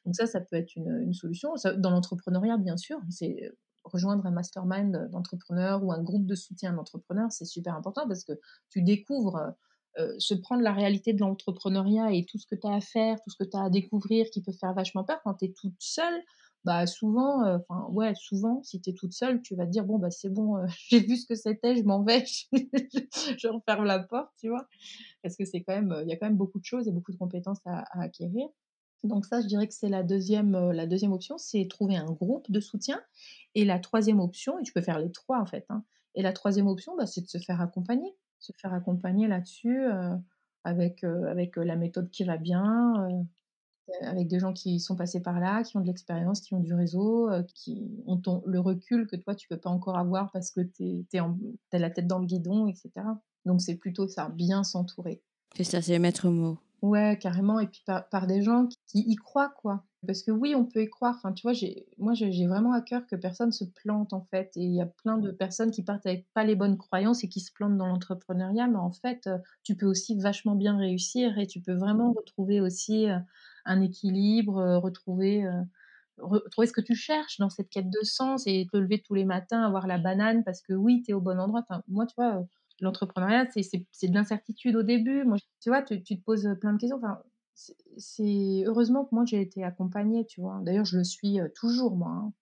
Donc ça, ça peut être une, solution. dans l'entrepreneuriat, bien sûr, c'est rejoindre un mastermind d'entrepreneurs ou un groupe de soutien d'entrepreneurs, c'est super important parce que tu découvres euh, se prendre la réalité de l'entrepreneuriat et tout ce que tu as à faire, tout ce que tu as à découvrir qui peut faire vachement peur quand tu es toute seule, bah souvent, euh, enfin ouais, souvent, si tu es toute seule, tu vas te dire bon bah c'est bon, euh, j'ai vu ce que c'était, je m'en vais, je referme la porte, tu vois, parce que c'est quand même, il y a quand même beaucoup de choses et beaucoup de compétences à, acquérir. Donc ça, je dirais que c'est la deuxième, la deuxième option, c'est trouver un groupe de soutien. Et la troisième option, et tu peux faire les trois en fait, hein, et la troisième option, bah, c'est de se faire accompagner se faire accompagner là-dessus avec, avec la méthode qui va bien, avec des gens qui sont passés par là, qui ont de l'expérience, qui ont du réseau, qui ont le recul que toi, tu peux pas encore avoir parce que tu as la tête dans le guidon, etc. Donc c'est plutôt ça, bien s'entourer. C'est ça, c'est le maître mot. Ouais, carrément. Et puis par, des gens qui, y croient, quoi. Parce que oui, on peut y croire. Enfin, tu vois, moi, j'ai vraiment à cœur que personne se plante, en fait. Et il y a plein de personnes qui partent avec pas les bonnes croyances et qui se plantent dans l'entrepreneuriat. Mais en fait, euh, tu peux aussi vachement bien réussir et tu peux vraiment retrouver aussi euh, un équilibre, euh, retrouver, retrouver ce que tu cherches dans cette quête de sens et te lever tous les matins, avoir la banane parce que oui, tu es au bon endroit. Enfin, moi, tu vois l'entrepreneuriat, c'est de l'incertitude au début. Moi, tu vois, tu, te poses plein de questions. Enfin, c'est heureusement que moi j'ai été accompagnée, tu vois. D'ailleurs, je le suis toujours, moi. Hein.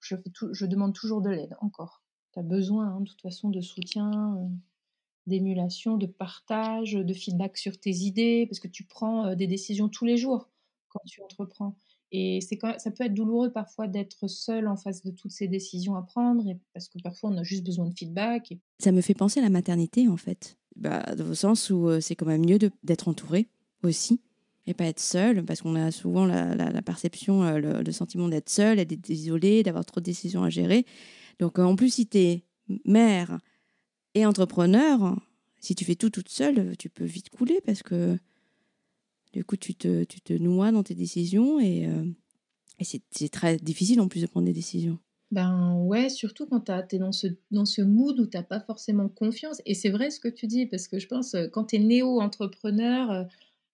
Je, demande toujours de l'aide, encore. Tu as besoin, hein, de toute façon, de soutien, d'émulation, de partage, de feedback sur tes idées, parce que tu prends des décisions tous les jours quand tu entreprends. Et quand ça peut être douloureux parfois d'être seul en face de toutes ces décisions à prendre, parce que parfois on a juste besoin de feedback. Ça me fait penser à la maternité en fait, bah, dans le sens où c'est quand même mieux d'être entouré aussi, et pas être seul, parce qu'on a souvent la, perception, euh, le, sentiment d'être seul, d'être isolé, d'avoir trop de décisions à gérer. Donc euh, en plus, si tu es mère et entrepreneur, si tu fais tout toute seule, tu peux vite couler parce que du coup, tu te, tu te noies dans tes décisions et, euh, c'est très difficile en plus de prendre des décisions. Ben ouais, surtout quand tu es dans ce, dans ce mood où tu n'as pas forcément confiance. Et c'est vrai ce que tu dis, parce que je pense, quand tu es néo-entrepreneur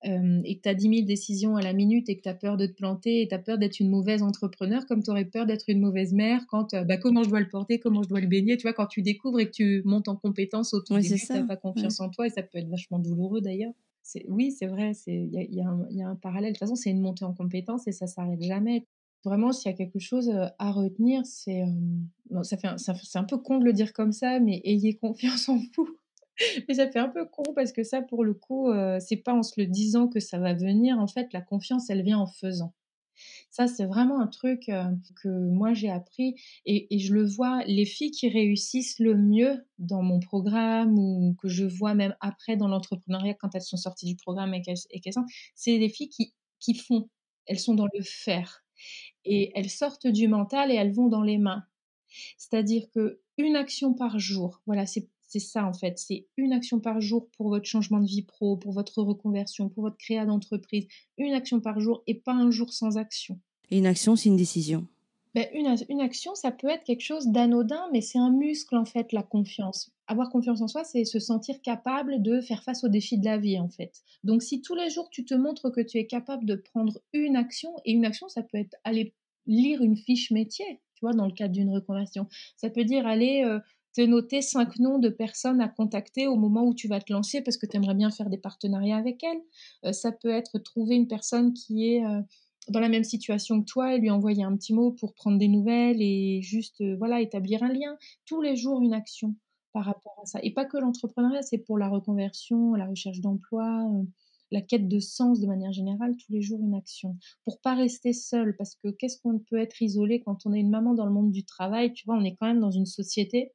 euh, et que tu as 10 000 décisions à la minute et que tu as peur de te planter et tu as peur d'être une mauvaise entrepreneur, comme tu aurais peur d'être une mauvaise mère, quand bah, comment je dois le porter, comment je dois le baigner, tu vois, quand tu découvres et que tu montes en compétence au tout début, tu n'as pas confiance en toi et ça peut être vachement douloureux d'ailleurs oui, c'est vrai, il y a, un parallèle. De toute façon, c'est une montée en compétence et ça s'arrête jamais. Vraiment, s'il y a quelque chose à retenir, c'est. ça fait, c'est un peu con de le dire comme ça, mais ayez confiance en vous. Mais ça fait un peu con parce que ça, pour le coup, c'est pas en se le disant que ça va venir. En fait, la confiance, elle vient en faisant. Ça, c'est vraiment un truc que moi j'ai appris et, je le vois, les filles qui réussissent le mieux dans mon programme ou que je vois même après dans l'entrepreneuriat quand elles sont sorties du programme et qu'elles sont, c'est les filles qui, qui font. Elles sont dans le faire et elles sortent du mental et elles vont dans les mains. C'est-à-dire que une action par jour, voilà, c'est C'est ça en fait, c'est une action par jour pour votre changement de vie pro, pour votre reconversion, pour votre créa d'entreprise. Une action par jour et pas un jour sans action. Et une action, c'est une décision. Ben, une, une, action, ça peut être quelque chose d'anodin, mais c'est un muscle en fait, la confiance. Avoir confiance en soi, c'est se sentir capable de faire face aux défis de la vie en fait. Donc si tous les jours tu te montres que tu es capable de prendre une action, et une action, ça peut être aller lire une fiche métier, tu vois, dans le cadre d'une reconversion. Ça peut dire aller euh, te noter cinq noms de personnes à contacter au moment où tu vas te lancer parce que tu aimerais bien faire des partenariats avec elles. Euh, ça peut être trouver une personne qui est... Euh, dans la même situation que toi et lui envoyer un petit mot pour prendre des nouvelles et juste euh, voilà établir un lien. Tous les jours une action par rapport à ça. Et pas que l'entrepreneuriat, c'est pour la reconversion, la recherche d'emploi, la quête de sens de manière générale, tous les jours une action. Pour pas rester seul, parce que qu'est-ce qu'on peut être isolé quand on est une maman dans le monde du travail? Tu vois, on est quand même dans une société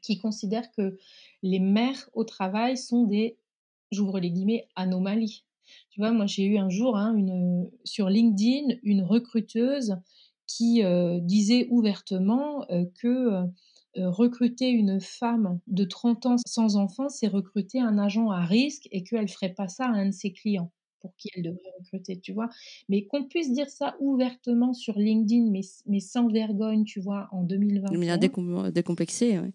qui considère que les mères au travail sont des, j'ouvre les guillemets, anomalies. Tu vois, moi, j'ai eu un jour hein, une, sur LinkedIn une recruteuse qui euh, disait ouvertement euh, que euh, recruter une femme de 30 ans sans enfant, c'est recruter un agent à risque et qu'elle ne ferait pas ça à un de ses clients pour qui elle devrait recruter, tu vois. Mais qu'on puisse dire ça ouvertement sur LinkedIn, mais, mais sans vergogne, tu vois, en 2020. De décomplexé, oui.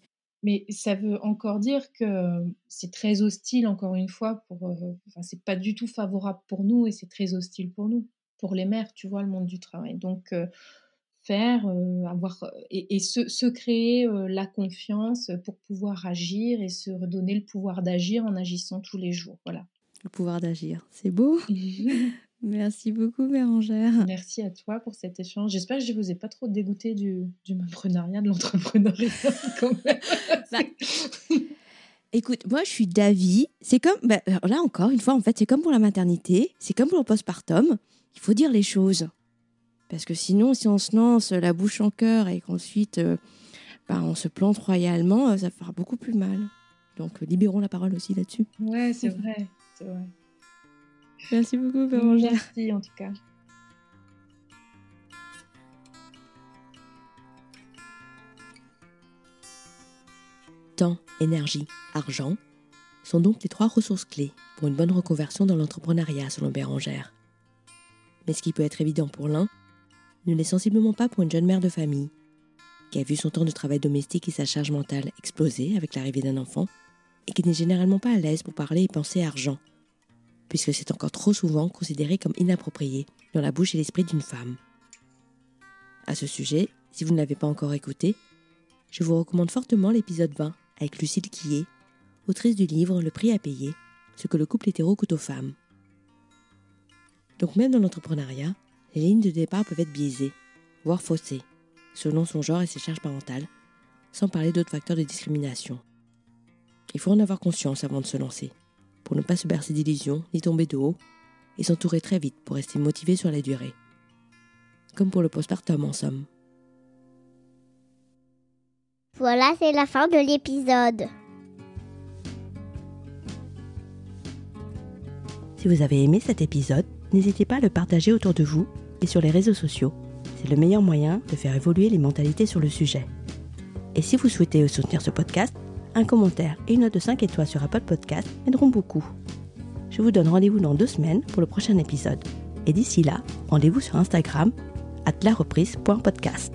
Mais ça veut encore dire que c'est très hostile, encore une fois, pour. Euh, enfin, c'est pas du tout favorable pour nous et c'est très hostile pour nous, pour les mères, tu vois, le monde du travail. Donc, euh, faire, euh, avoir. Et, se, se, créer la confiance pour pouvoir agir et se redonner le pouvoir d'agir en agissant tous les jours. Voilà. Le pouvoir d'agir, c'est beau. Merci beaucoup, Bérangère. Merci à toi pour cet échange. J'espère que je ne vous ai pas trop dégoûté du, du de l'entrepreneuriat quand même. Bah, écoute, moi, je suis d'avis. C'est comme, bah, là encore, une fois, en fait, c'est comme pour la maternité, c'est comme pour le postpartum. Il faut dire les choses. Parce que sinon, si on se lance la bouche en cœur et qu'ensuite euh, bah, on se plante royalement, euh, ça fera beaucoup plus mal. Donc, libérons la parole aussi là-dessus. Ouais, c'est vrai. C'est vrai. Merci beaucoup, Bérangère. Merci en tout cas. Temps, énergie, argent sont donc les trois ressources clés pour une bonne reconversion dans l'entrepreneuriat selon Bérangère. Mais ce qui peut être évident pour l'un ne l'est sensiblement pas pour une jeune mère de famille qui a vu son temps de travail domestique et sa charge mentale exploser avec l'arrivée d'un enfant et qui n'est généralement pas à l'aise pour parler et penser argent puisque c'est encore trop souvent considéré comme inapproprié dans la bouche et l'esprit d'une femme. À ce sujet, si vous ne l'avez pas encore écouté, je vous recommande fortement l'épisode 20 avec Lucille Quillet, autrice du livre Le prix à payer, ce que le couple hétéro coûte aux femmes. Donc même dans l'entrepreneuriat, les lignes de départ peuvent être biaisées, voire faussées, selon son genre et ses charges parentales, sans parler d'autres facteurs de discrimination. Il faut en avoir conscience avant de se lancer pour ne pas se bercer d'illusions ni tomber de haut, et s'entourer très vite pour rester motivé sur la durée. Comme pour le postpartum en somme. Voilà, c'est la fin de l'épisode. Si vous avez aimé cet épisode, n'hésitez pas à le partager autour de vous et sur les réseaux sociaux. C'est le meilleur moyen de faire évoluer les mentalités sur le sujet. Et si vous souhaitez soutenir ce podcast, un commentaire et une note de 5 étoiles sur Apple Podcast aideront beaucoup. Je vous donne rendez-vous dans deux semaines pour le prochain épisode. Et d'ici là, rendez-vous sur Instagram, at lareprise.podcast.